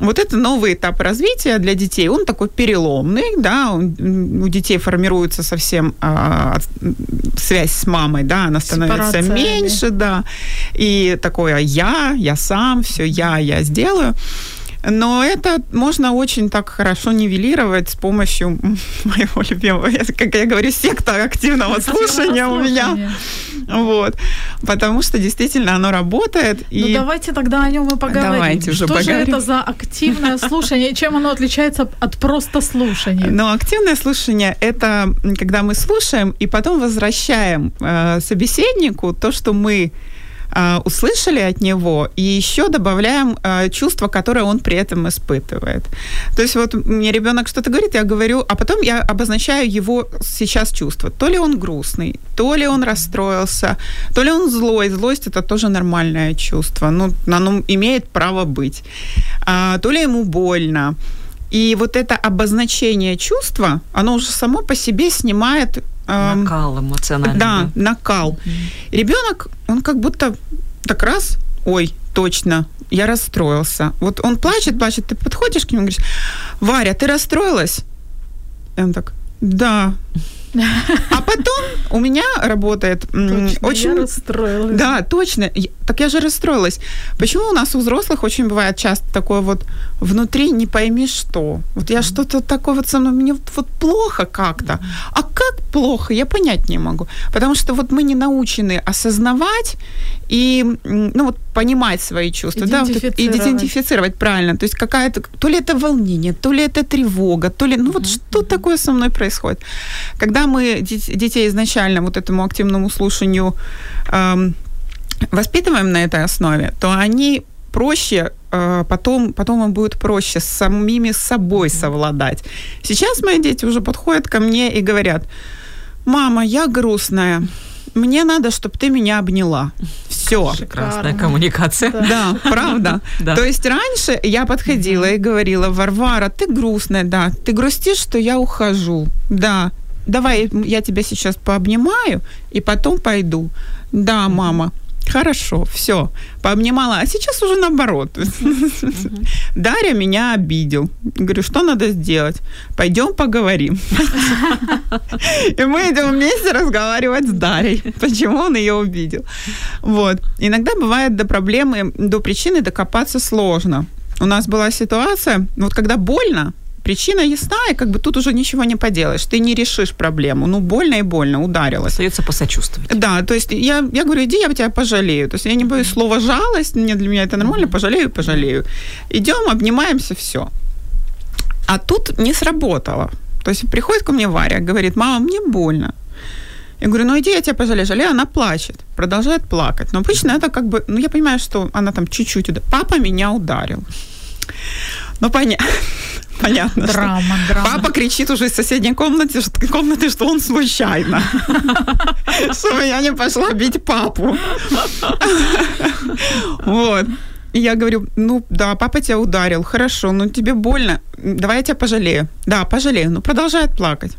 вот это новый этап развития для детей. Он такой переломный, да, он, у детей формируется совсем а, связь с мамой, да, она становится Сепарация, меньше, да, и такое я, я сам, все я, я сделаю. Но это можно очень так хорошо нивелировать с помощью моего любимого, как я говорю, секта активного слушания у меня. Вот. Потому что действительно оно работает.
Ну, и... Давайте тогда о нем и поговорим. Давайте уже Что поговорим. же это за активное слушание? Чем оно отличается от просто слушания?
Ну, активное слушание – это когда мы слушаем и потом возвращаем э, собеседнику то, что мы э, услышали от него, и еще добавляем э, чувства, которые он при этом испытывает. То есть вот мне ребенок что-то говорит, я говорю, а потом я обозначаю его сейчас чувство. То ли он грустный, то ли он расстроился, то ли он злой. Злость это тоже нормальное чувство. Ну, оно имеет право быть. А, то ли ему больно. И вот это обозначение чувства, оно уже само по себе снимает
Накал эмоциональный.
Да, накал. Mm-hmm. Ребенок, он как будто так раз, ой, точно, я расстроился. Вот он плачет, плачет, ты подходишь к нему и говоришь, Варя, ты расстроилась? И он так, да, а потом у меня работает точно, очень...
Я расстроилась.
Да, точно. Так я же расстроилась. Почему у нас у взрослых очень бывает часто такое вот внутри не пойми что. Вот я что-то такое вот со мной, мне вот плохо как-то. А как плохо, я понять не могу. Потому что вот мы не научены осознавать и, ну вот, понимать свои чувства. Идентифицировать. Да, вот, идентифицировать правильно. То есть какая-то, то ли это волнение, то ли это тревога, то ли, ну вот mm-hmm. что такое со мной происходит. Когда мы детей изначально вот этому активному слушанию эм, воспитываем на этой основе, то они проще, э, потом, потом им будет проще с самими собой совладать. Сейчас мои дети уже подходят ко мне и говорят, мама, я грустная, мне надо, чтобы ты меня обняла. Все.
Прекрасная коммуникация.
Да, да правда. Да. То есть раньше я подходила и говорила, Варвара, ты грустная, да, ты грустишь, что я ухожу, да, давай я тебя сейчас пообнимаю и потом пойду. Да, мама, Хорошо, все, пообнимала. А сейчас уже наоборот. Дарья меня обидел. Говорю, что надо сделать? Пойдем поговорим. И мы идем вместе разговаривать с Дарьей, почему он ее обидел. Вот. Иногда бывает до проблемы, до причины докопаться сложно. У нас была ситуация, вот когда больно, причина ясна, и как бы тут уже ничего не поделаешь. Ты не решишь проблему. Ну, больно и больно, ударилась.
Остается посочувствовать.
Да, то есть я, я говорю, иди, я тебя пожалею. То есть я не боюсь слова жалость, мне для меня это нормально, пожалею, пожалею. Идем, обнимаемся, все. А тут не сработало. То есть приходит ко мне Варя, говорит, мама, мне больно. Я говорю, ну иди, я тебя пожалею. Жалею, она плачет, продолжает плакать. Но обычно это как бы, ну я понимаю, что она там чуть-чуть, папа меня ударил. Ну, понятно. Понятно.
Драма, что драма.
Папа кричит уже из соседней комнаты, что, комнаты, что он случайно. Что я не пошла бить папу. Вот. И я говорю, ну да, папа тебя ударил, хорошо, ну тебе больно, давай я тебя пожалею. Да, пожалею, ну продолжает плакать.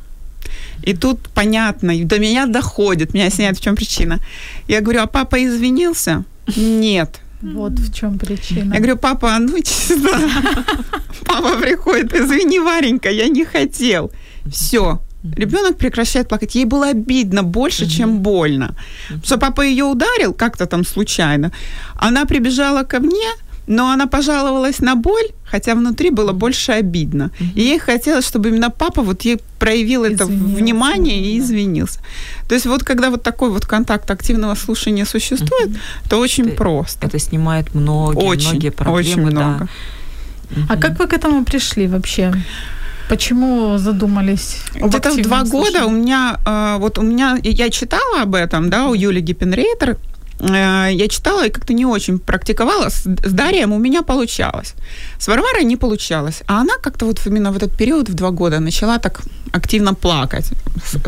И тут понятно, до меня доходит, меня осеняет, в чем причина. Я говорю, а папа извинился? Нет.
Вот в чем причина.
Я говорю, папа, а ну честно. Папа приходит, извини, Варенька, я не хотел. Все, Ребенок прекращает плакать. Ей было обидно больше, mm-hmm. чем больно. Что папа ее ударил как-то там случайно. Она прибежала ко мне, но она пожаловалась на боль, хотя внутри было больше обидно. И ей хотелось, чтобы именно папа вот ей проявил это
Извинился,
внимание и
да.
извинился. То есть вот когда вот такой вот контакт активного слушания существует, то очень
Ты-
просто.
Это снимает многие,
очень,
многие проблемы.
очень
да.
много.
А как вы к этому пришли вообще? Почему задумались? об
Где-то в два года у
слушании?
меня, э, вот у меня, я читала об этом, да, у Юли Гиппенрейтер, я читала и как-то не очень практиковала. С, с Дарием у меня получалось. С Варварой не получалось. А она как-то вот именно в этот период, в два года, начала так активно плакать,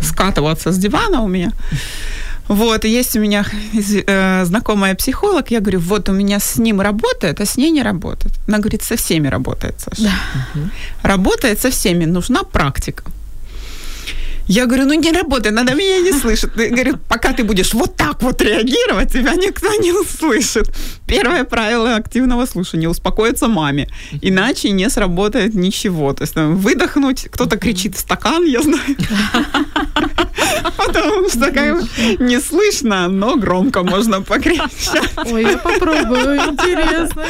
скатываться с дивана у меня. Вот, и есть у меня э, знакомая психолог, я говорю, вот у меня с ним работает, а с ней не работает. Она говорит, со всеми работает, Саша. Работает со всеми, нужна практика. Я говорю, ну не работает, она меня не слышит. И Говорит, пока ты будешь вот так вот реагировать, тебя никто не услышит. Первое правило активного слушания – успокоиться маме, иначе не сработает ничего. То есть там, выдохнуть, кто-то кричит в стакан, я знаю. Потому что как не слышно, но громко можно покричать.
Ой, я попробую, интересно.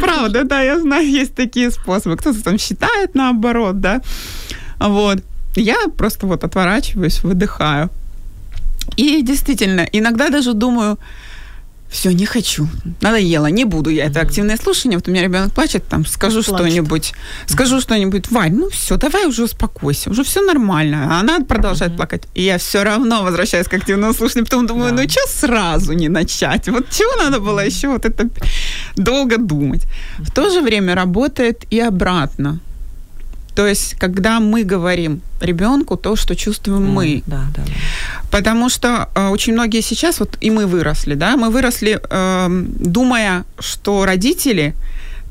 Правда, да, я знаю, есть такие способы. Кто-то там считает наоборот, да. Вот. Я просто вот отворачиваюсь, выдыхаю. И действительно, иногда даже думаю, все, не хочу, надоело, не буду я это активное слушание. Вот у меня ребенок плачет, там скажу что-нибудь, скажу что-нибудь, Вань, ну все, давай уже успокойся, уже все нормально. А она продолжает плакать. И я все равно возвращаюсь к активному слушанию, потом думаю,
Да.
ну что сразу не начать? Вот чего надо было еще вот это долго думать? В то же время работает и обратно. То есть, когда мы говорим ребенку то, что чувствуем мы,
Да, да, да.
Потому что э, очень многие сейчас, вот и мы выросли, да, мы выросли, эм, думая, что родители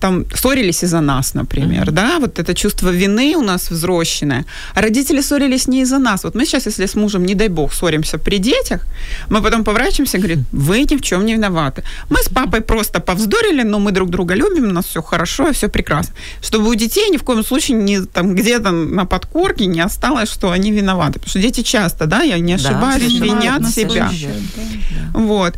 там ссорились из-за нас, например, да, вот это чувство вины у нас взросленное, а родители ссорились не из-за нас. Вот мы сейчас, если с мужем, не дай бог, ссоримся при детях, мы потом поворачиваемся и говорим, вы ни в чем не виноваты. Мы с папой просто повздорили, но мы друг друга любим, у нас все хорошо все прекрасно. Чтобы у детей ни в коем случае не там где-то на подкорке не осталось, что они виноваты. Потому что дети часто, да, я не
Да,
ошибаюсь,
совершенно
винят себя.
следующее, да.
Вот.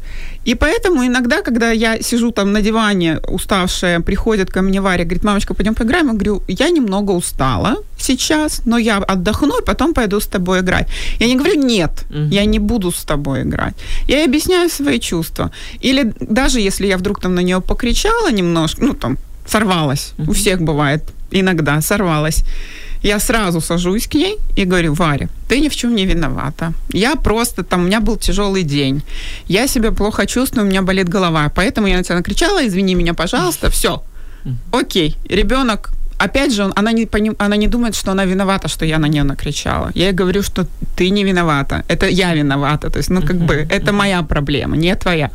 И поэтому иногда, когда я сижу там на диване, уставшая, приходит ко мне Варя, говорит, мамочка, пойдем поиграем. Я говорю, я немного устала сейчас, но я отдохну, и потом пойду с тобой играть. Я не говорю, нет,
Мгм.
я не буду с тобой играть. Я ей объясняю свои чувства. Или даже если я вдруг там на нее покричала немножко, ну там, сорвалась. У всех бывает иногда сорвалась. Я сразу сажусь к ней и говорю, Варя, ты ни в чем не виновата. Я просто, там, у меня был тяжелый день. Я себя плохо чувствую, у меня болит голова. Поэтому я на тебя накричала, извини меня, пожалуйста, все. Окей, ребенок Опять же, он, она, не, поним- она не думает, что она виновата, что я на нее накричала. Я ей говорю, что ты не виновата. Это я виновата. То есть, ну, как бы, это моя проблема, не твоя.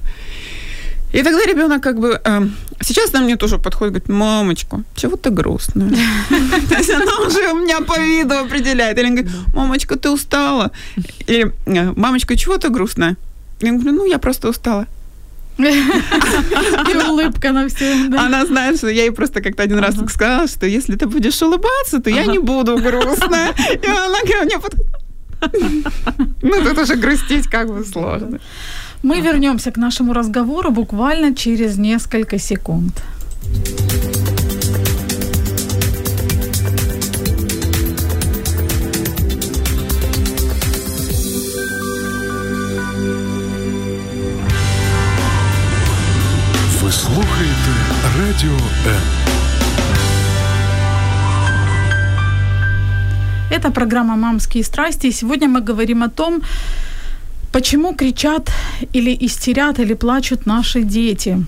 И тогда ребенок как бы... эм, сейчас она мне тоже подходит, говорит, мамочка, чего ты грустная? То есть она уже у меня по виду определяет. Или она говорит, мамочка, ты устала? Или, э, мамочка, чего ты грустная? Я говорю, ну, я просто устала.
И улыбка на всех. да.
Она знает, что я ей просто как-то один раз сказала, что если ты будешь улыбаться, то я не буду грустная. И она ко мне под... Ну, тут уже грустить как бы сложно.
Мы вернемся к нашему разговору буквально через несколько секунд.
Ви слухаєте Радіо М.
Это программа «Мамские страсти». И сегодня мы говорим о том, почему кричат или истерят, или плачут наши дети.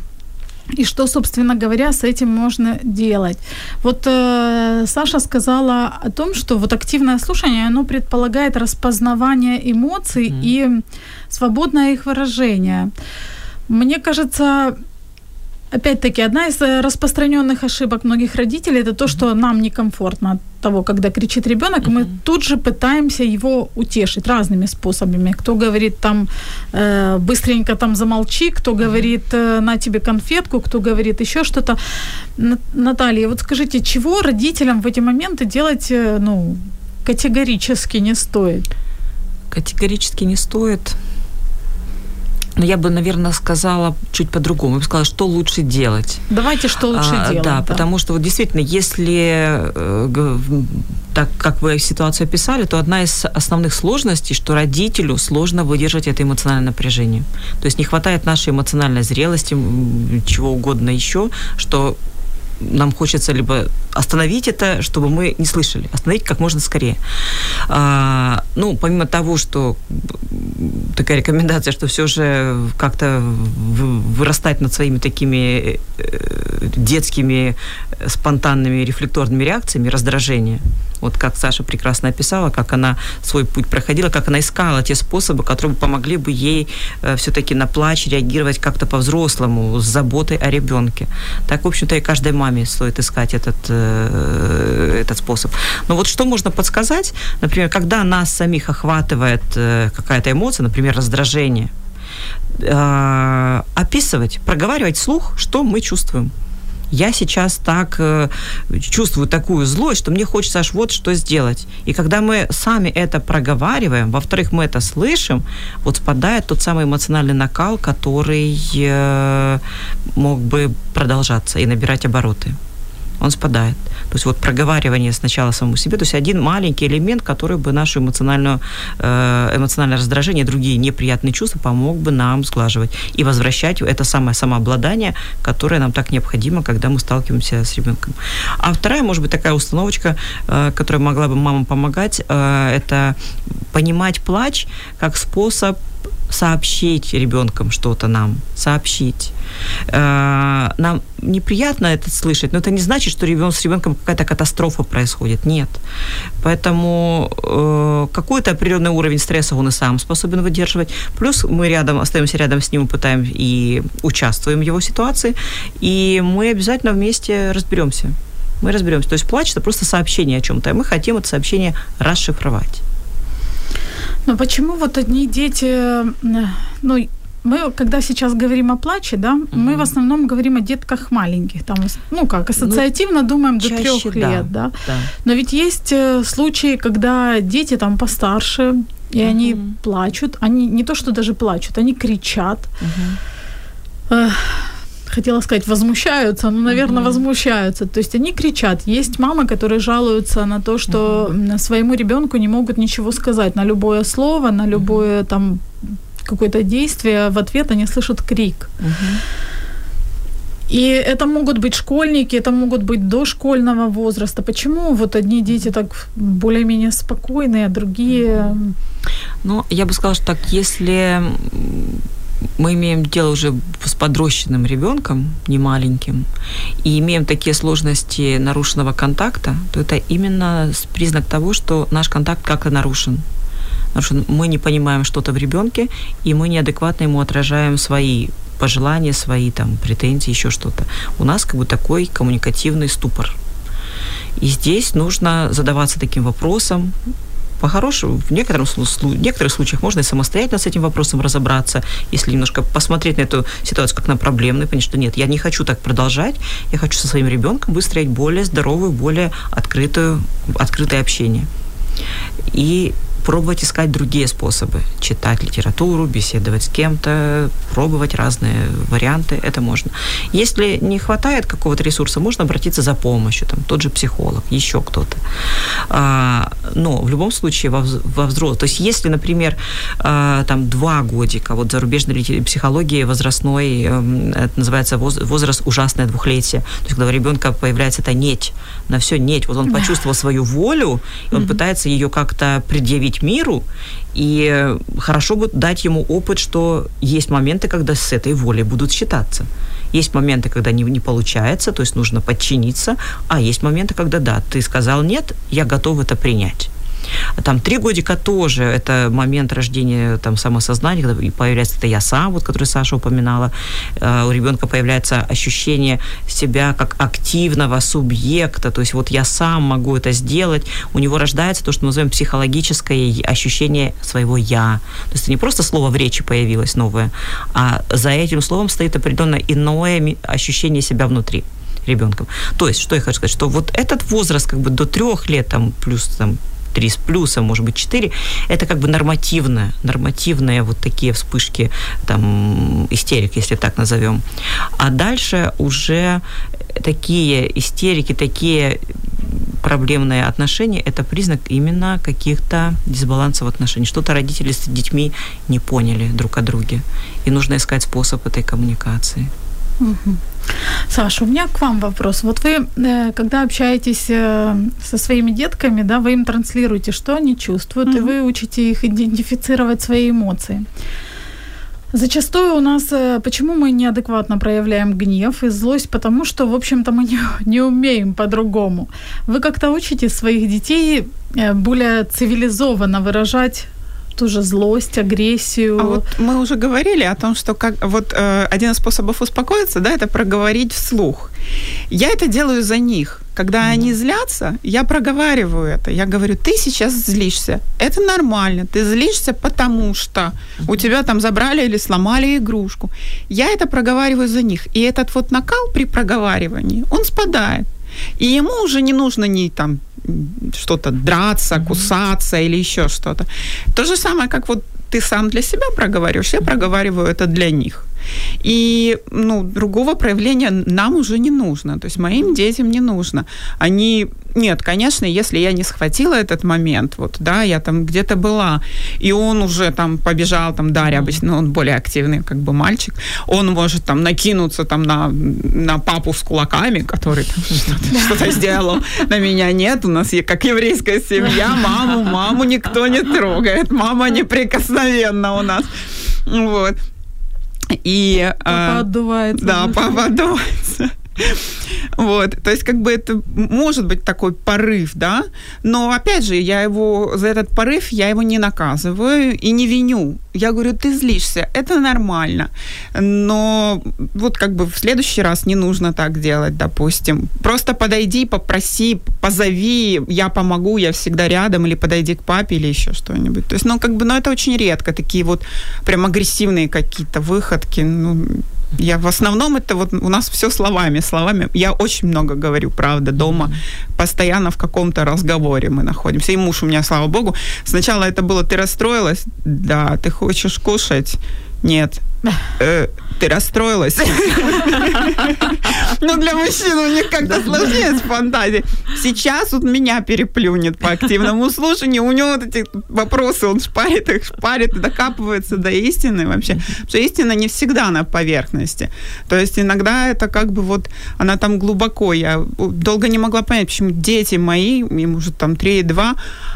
И что, собственно говоря, с этим можно делать. Вот э, Саша сказала о том, что вот активное слушание, оно предполагает распознавание эмоций и свободное их выражение. Мне кажется, опять-таки, одна из э, распространенных ошибок многих родителей это то, что нам некомфортно от того, когда кричит ребенок, мы тут же пытаемся его утешить разными способами. Кто говорит там э, быстренько там замолчи, кто говорит э, на тебе конфетку, кто говорит еще что-то. Наталья, вот скажите, чего родителям в эти моменты делать, ну, категорически не стоит?
Категорически не стоит. Но я бы, наверное, сказала чуть по-другому. Я бы сказала, что лучше делать.
Давайте, что лучше
а,
делать.
Да, да, потому что вот действительно, если э, так, как вы ситуацию описали, то одна из основных сложностей, что родителю сложно выдержать это эмоциональное напряжение. То есть не хватает нашей эмоциональной зрелости, чего угодно еще, что нам хочется либо остановить это, чтобы мы не слышали, остановить как можно скорее. А, ну, помимо того, что такая рекомендация, что все же как-то вырастать над своими такими э, детскими спонтанными рефлекторными реакциями раздражения, вот как Саша прекрасно описала, как она свой путь проходила, как она искала те способы, которые помогли бы ей э, все-таки на плач реагировать как-то по-взрослому, с заботой о ребенке. Так, в общем-то, и каждой маме стоит искать этот, э, этот способ. Но вот что можно подсказать, например, когда нас самих охватывает э, какая-то эмоция, например, раздражение, описывать, проговаривать вслух, что мы чувствуем я сейчас так э, чувствую такую злость, что мне хочется аж вот что сделать. И когда мы сами это проговариваем, во-вторых, мы это слышим, вот спадает тот самый эмоциональный накал, который э, мог бы продолжаться и набирать обороты он спадает. То есть вот проговаривание сначала самому себе, то есть один маленький элемент, который бы нашу эмоциональную, э, эмоциональное раздражение, другие неприятные чувства помог бы нам сглаживать и возвращать это самое самообладание, которое нам так необходимо, когда мы сталкиваемся с ребенком. А вторая, может быть, такая установочка, э, которая могла бы мамам помогать, э, это понимать плач как способ сообщить ребенком что-то нам, сообщить. Э, нам неприятно это слышать, но это не значит, что ребенок с ребенком какая-то катастрофа происходит. Нет. Поэтому э, какой-то определенный уровень стресса он и сам способен выдерживать. Плюс мы рядом, остаемся рядом с ним, пытаем и участвуем в его ситуации, и мы обязательно вместе разберемся. Мы разберемся. То есть плач это просто сообщение о чем-то, и мы хотим это сообщение расшифровать.
Но почему вот одни дети, ну, мы, когда сейчас говорим о плаче, да, mm-hmm. мы в основном говорим о детках маленьких, там, ну как, ассоциативно ну, думаем до трех лет, да, да. да. Но ведь есть э, случаи, когда дети там постарше, и mm-hmm. они плачут, они не то что даже плачут, они кричат. Mm-hmm хотела сказать, возмущаются, но, наверное, mm-hmm. возмущаются. То есть они кричат. Есть мамы, которые жалуются на то, что mm-hmm. своему ребенку не могут ничего сказать на любое слово, на любое mm-hmm. там какое-то действие. В ответ они слышат крик. Mm-hmm. И это могут быть школьники, это могут быть дошкольного возраста. Почему вот одни дети так более-менее спокойные, а другие...
Ну, я бы сказала, что так, если мы имеем дело уже с подрощенным ребенком, не маленьким, и имеем такие сложности нарушенного контакта, то это именно признак того, что наш контакт как-то нарушен. Нарушен. Мы не понимаем что-то в ребенке, и мы неадекватно ему отражаем свои пожелания, свои там претензии, еще что-то. У нас как бы такой коммуникативный ступор. И здесь нужно задаваться таким вопросом, по-хорошему, в некотором, в некоторых случаях можно и самостоятельно с этим вопросом разобраться, если немножко посмотреть на эту ситуацию как на проблемную, понять, что нет, я не хочу так продолжать, я хочу со своим ребенком выстроить более здоровую, более открытую, открытое общение. И пробовать искать другие способы. Читать литературу, беседовать с кем-то, пробовать разные варианты. Это можно. Если не хватает какого-то ресурса, можно обратиться за помощью. Там, тот же психолог, еще кто-то. А, но в любом случае во, взрослом... То есть если, например, а, там два годика, вот зарубежной психологии возрастной, эм, это называется возраст ужасное двухлетие. То есть когда у ребенка появляется эта неть, на все неть. Вот он почувствовал свою волю, и он пытается ее как-то предъявить предъявить миру, и хорошо бы дать ему опыт, что есть моменты, когда с этой волей будут считаться. Есть моменты, когда не, не получается, то есть нужно подчиниться, а есть моменты, когда да, ты сказал нет, я готов это принять. Там три годика тоже это момент рождения там, самосознания, когда появляется это я сам, вот, который Саша упоминала. Э, у ребенка появляется ощущение себя как активного субъекта, то есть вот я сам могу это сделать. У него рождается то, что мы называем психологическое ощущение своего «я». То есть это не просто слово в речи появилось новое, а за этим словом стоит определенное иное ощущение себя внутри ребенком. То есть, что я хочу сказать, что вот этот возраст как бы до трех лет, там, плюс там, 3 с плюсом, может быть, 4, это как бы нормативное, нормативные вот такие вспышки, там, истерик, если так назовем. А дальше уже такие истерики, такие проблемные отношения – это признак именно каких-то дисбалансов отношений. Что-то родители с детьми не поняли друг о друге. И нужно искать способ этой коммуникации.
Угу. Саша, у меня к вам вопрос. Вот вы, э, когда общаетесь э, со своими детками, да, вы им транслируете, что они чувствуют, угу. и вы учите их идентифицировать свои эмоции. Зачастую у нас, э, почему мы неадекватно проявляем гнев и злость, потому что, в общем-то, мы не, не умеем по-другому. Вы как-то учите своих детей более цивилизованно выражать ту же злость, агрессию.
А вот мы уже говорили о том, что как вот э, один из способов успокоиться, да, это проговорить вслух. Я это делаю за них. Когда mm. они злятся, я проговариваю это. Я говорю, ты сейчас злишься. Это нормально. Ты злишься, потому что у тебя там забрали или сломали игрушку. Я это проговариваю за них. И этот вот накал при проговаривании, он спадает. И ему уже не нужно ни там что-то драться, кусаться или еще что-то. То же самое, как вот ты сам для себя проговариваешь, я проговариваю это для них. И ну, другого проявления нам уже не нужно. То есть моим детям не нужно. Они нет, конечно, если я не схватила этот момент, вот, да, я там где-то была, и он уже там побежал, там, Дарья обычно, ну, он более активный, как бы, мальчик, он может там накинуться там на, на папу с кулаками, который там что-то, что-то сделал, на меня нет, у нас как еврейская семья, маму, маму никто не трогает, мама неприкосновенна у нас, вот.
И, папа э, отдувается.
Да, папа отдувается. Вот, то есть как бы это может быть такой порыв, да, но опять же, я его, за этот порыв я его не наказываю и не виню. Я говорю, ты злишься, это нормально, но вот как бы в следующий раз не нужно так делать, допустим. Просто подойди, попроси, позови, я помогу, я всегда рядом, или подойди к папе, или еще что-нибудь. То есть, ну, как бы, ну, это очень редко, такие вот прям агрессивные какие-то выходки, ну, я в основном это вот у нас все словами, словами. Я очень много говорю, правда, дома. Постоянно в каком-то разговоре мы находимся. И муж у меня, слава богу, сначала это было, ты расстроилась? Да, ты хочешь кушать? Нет. Э, ты расстроилась. Ну, для мужчин у них как-то сложнее с фантазией. Сейчас вот меня переплюнет по активному слушанию. У него вот эти вопросы, он шпарит их, шпарит, докапывается до истины вообще. Потому что истина не всегда на поверхности. То есть иногда это как бы вот, она там глубоко. Я долго не могла понять, почему дети мои, им уже там 3 и 2,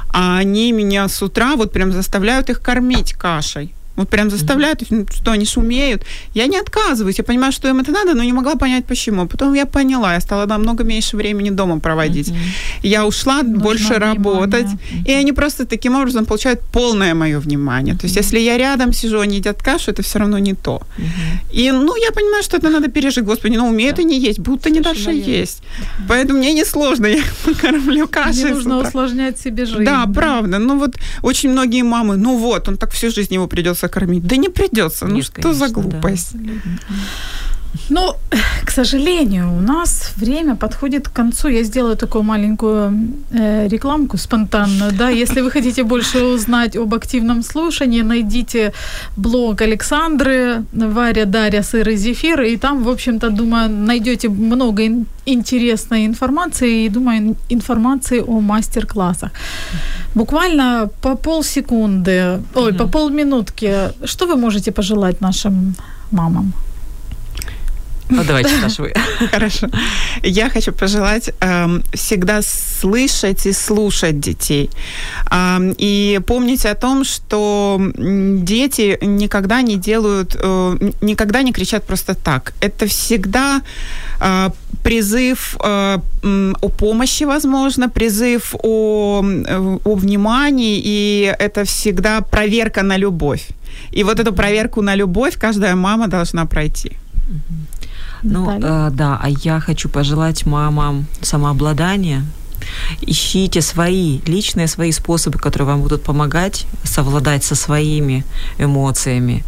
а они меня с утра вот прям заставляют их кормить кашей. Вот прям заставляют, что они шумеют. Я не отказываюсь, я понимаю, что им это надо, но не могла понять, почему. Потом я поняла, я стала намного меньше времени дома проводить. Mm-hmm. Я ушла Нужно больше внимание. работать, mm-hmm. и они просто таким образом получают полное мое внимание. То есть, mm-hmm. если я рядом сижу, они едят кашу, это все равно не то. Mm-hmm. И, ну, я понимаю, что это надо пережить. Господи, ну, умеют да. они есть, будто не дальше есть. Mm-hmm. Поэтому мне несложно, я кормлю кашей.
Не нужно усложнять себе жизнь.
Да, да, правда. Ну, вот очень многие мамы, ну вот, он так всю жизнь его придется придется кормить. Да не придется. Ну Нет, что конечно, за глупость? Да.
Ну, к сожалению, у нас время подходит к концу. Я сделаю такую маленькую э, рекламку спонтанную. Да? Если вы хотите больше узнать об активном слушании, найдите блог Александры, Варя, Дарья, Сыр и Зефир, и там, в общем-то, думаю, найдете много интересной информации и, думаю, информации о мастер-классах. Буквально по полсекунды, ой, mm-hmm. по полминутки, что вы можете пожелать нашим мамам?
Ну, давайте, Саша, вы.
Хорошо. Я хочу пожелать э, всегда слышать и слушать детей. Э, и помнить о том, что дети никогда не делают, э, никогда не кричат просто так. Это всегда э, призыв э, о помощи, возможно, призыв о, э, о внимании, и это всегда проверка на любовь. И вот эту проверку на любовь каждая мама должна пройти.
Ну, э, да, а я хочу пожелать мамам самообладания, Ищите свои, личные свои способы, которые вам будут помогать совладать со своими эмоциями.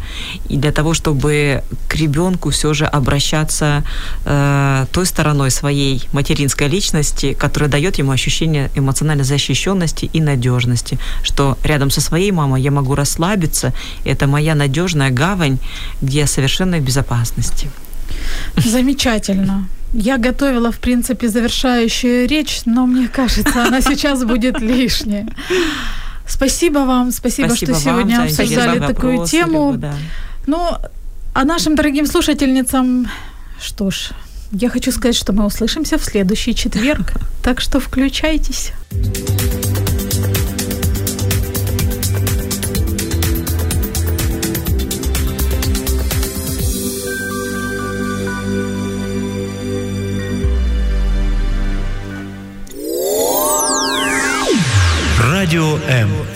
И для того, чтобы к ребенку все же обращаться э, той стороной своей материнской личности, которая дает ему ощущение эмоциональной защищенности и надежности, что рядом со своей мамой я могу расслабиться, это моя надежная гавань, где я совершенно в безопасности.
Замечательно. Я готовила, в принципе, завершающую речь, но мне кажется, она сейчас будет лишняя. Спасибо вам, спасибо,
Спасибо
что
вам
сегодня обсуждали такую тему.
Люба, да.
Ну, а нашим дорогим слушательницам, что ж, я хочу сказать, что мы услышимся в следующий четверг. Так что включайтесь.
Радио М.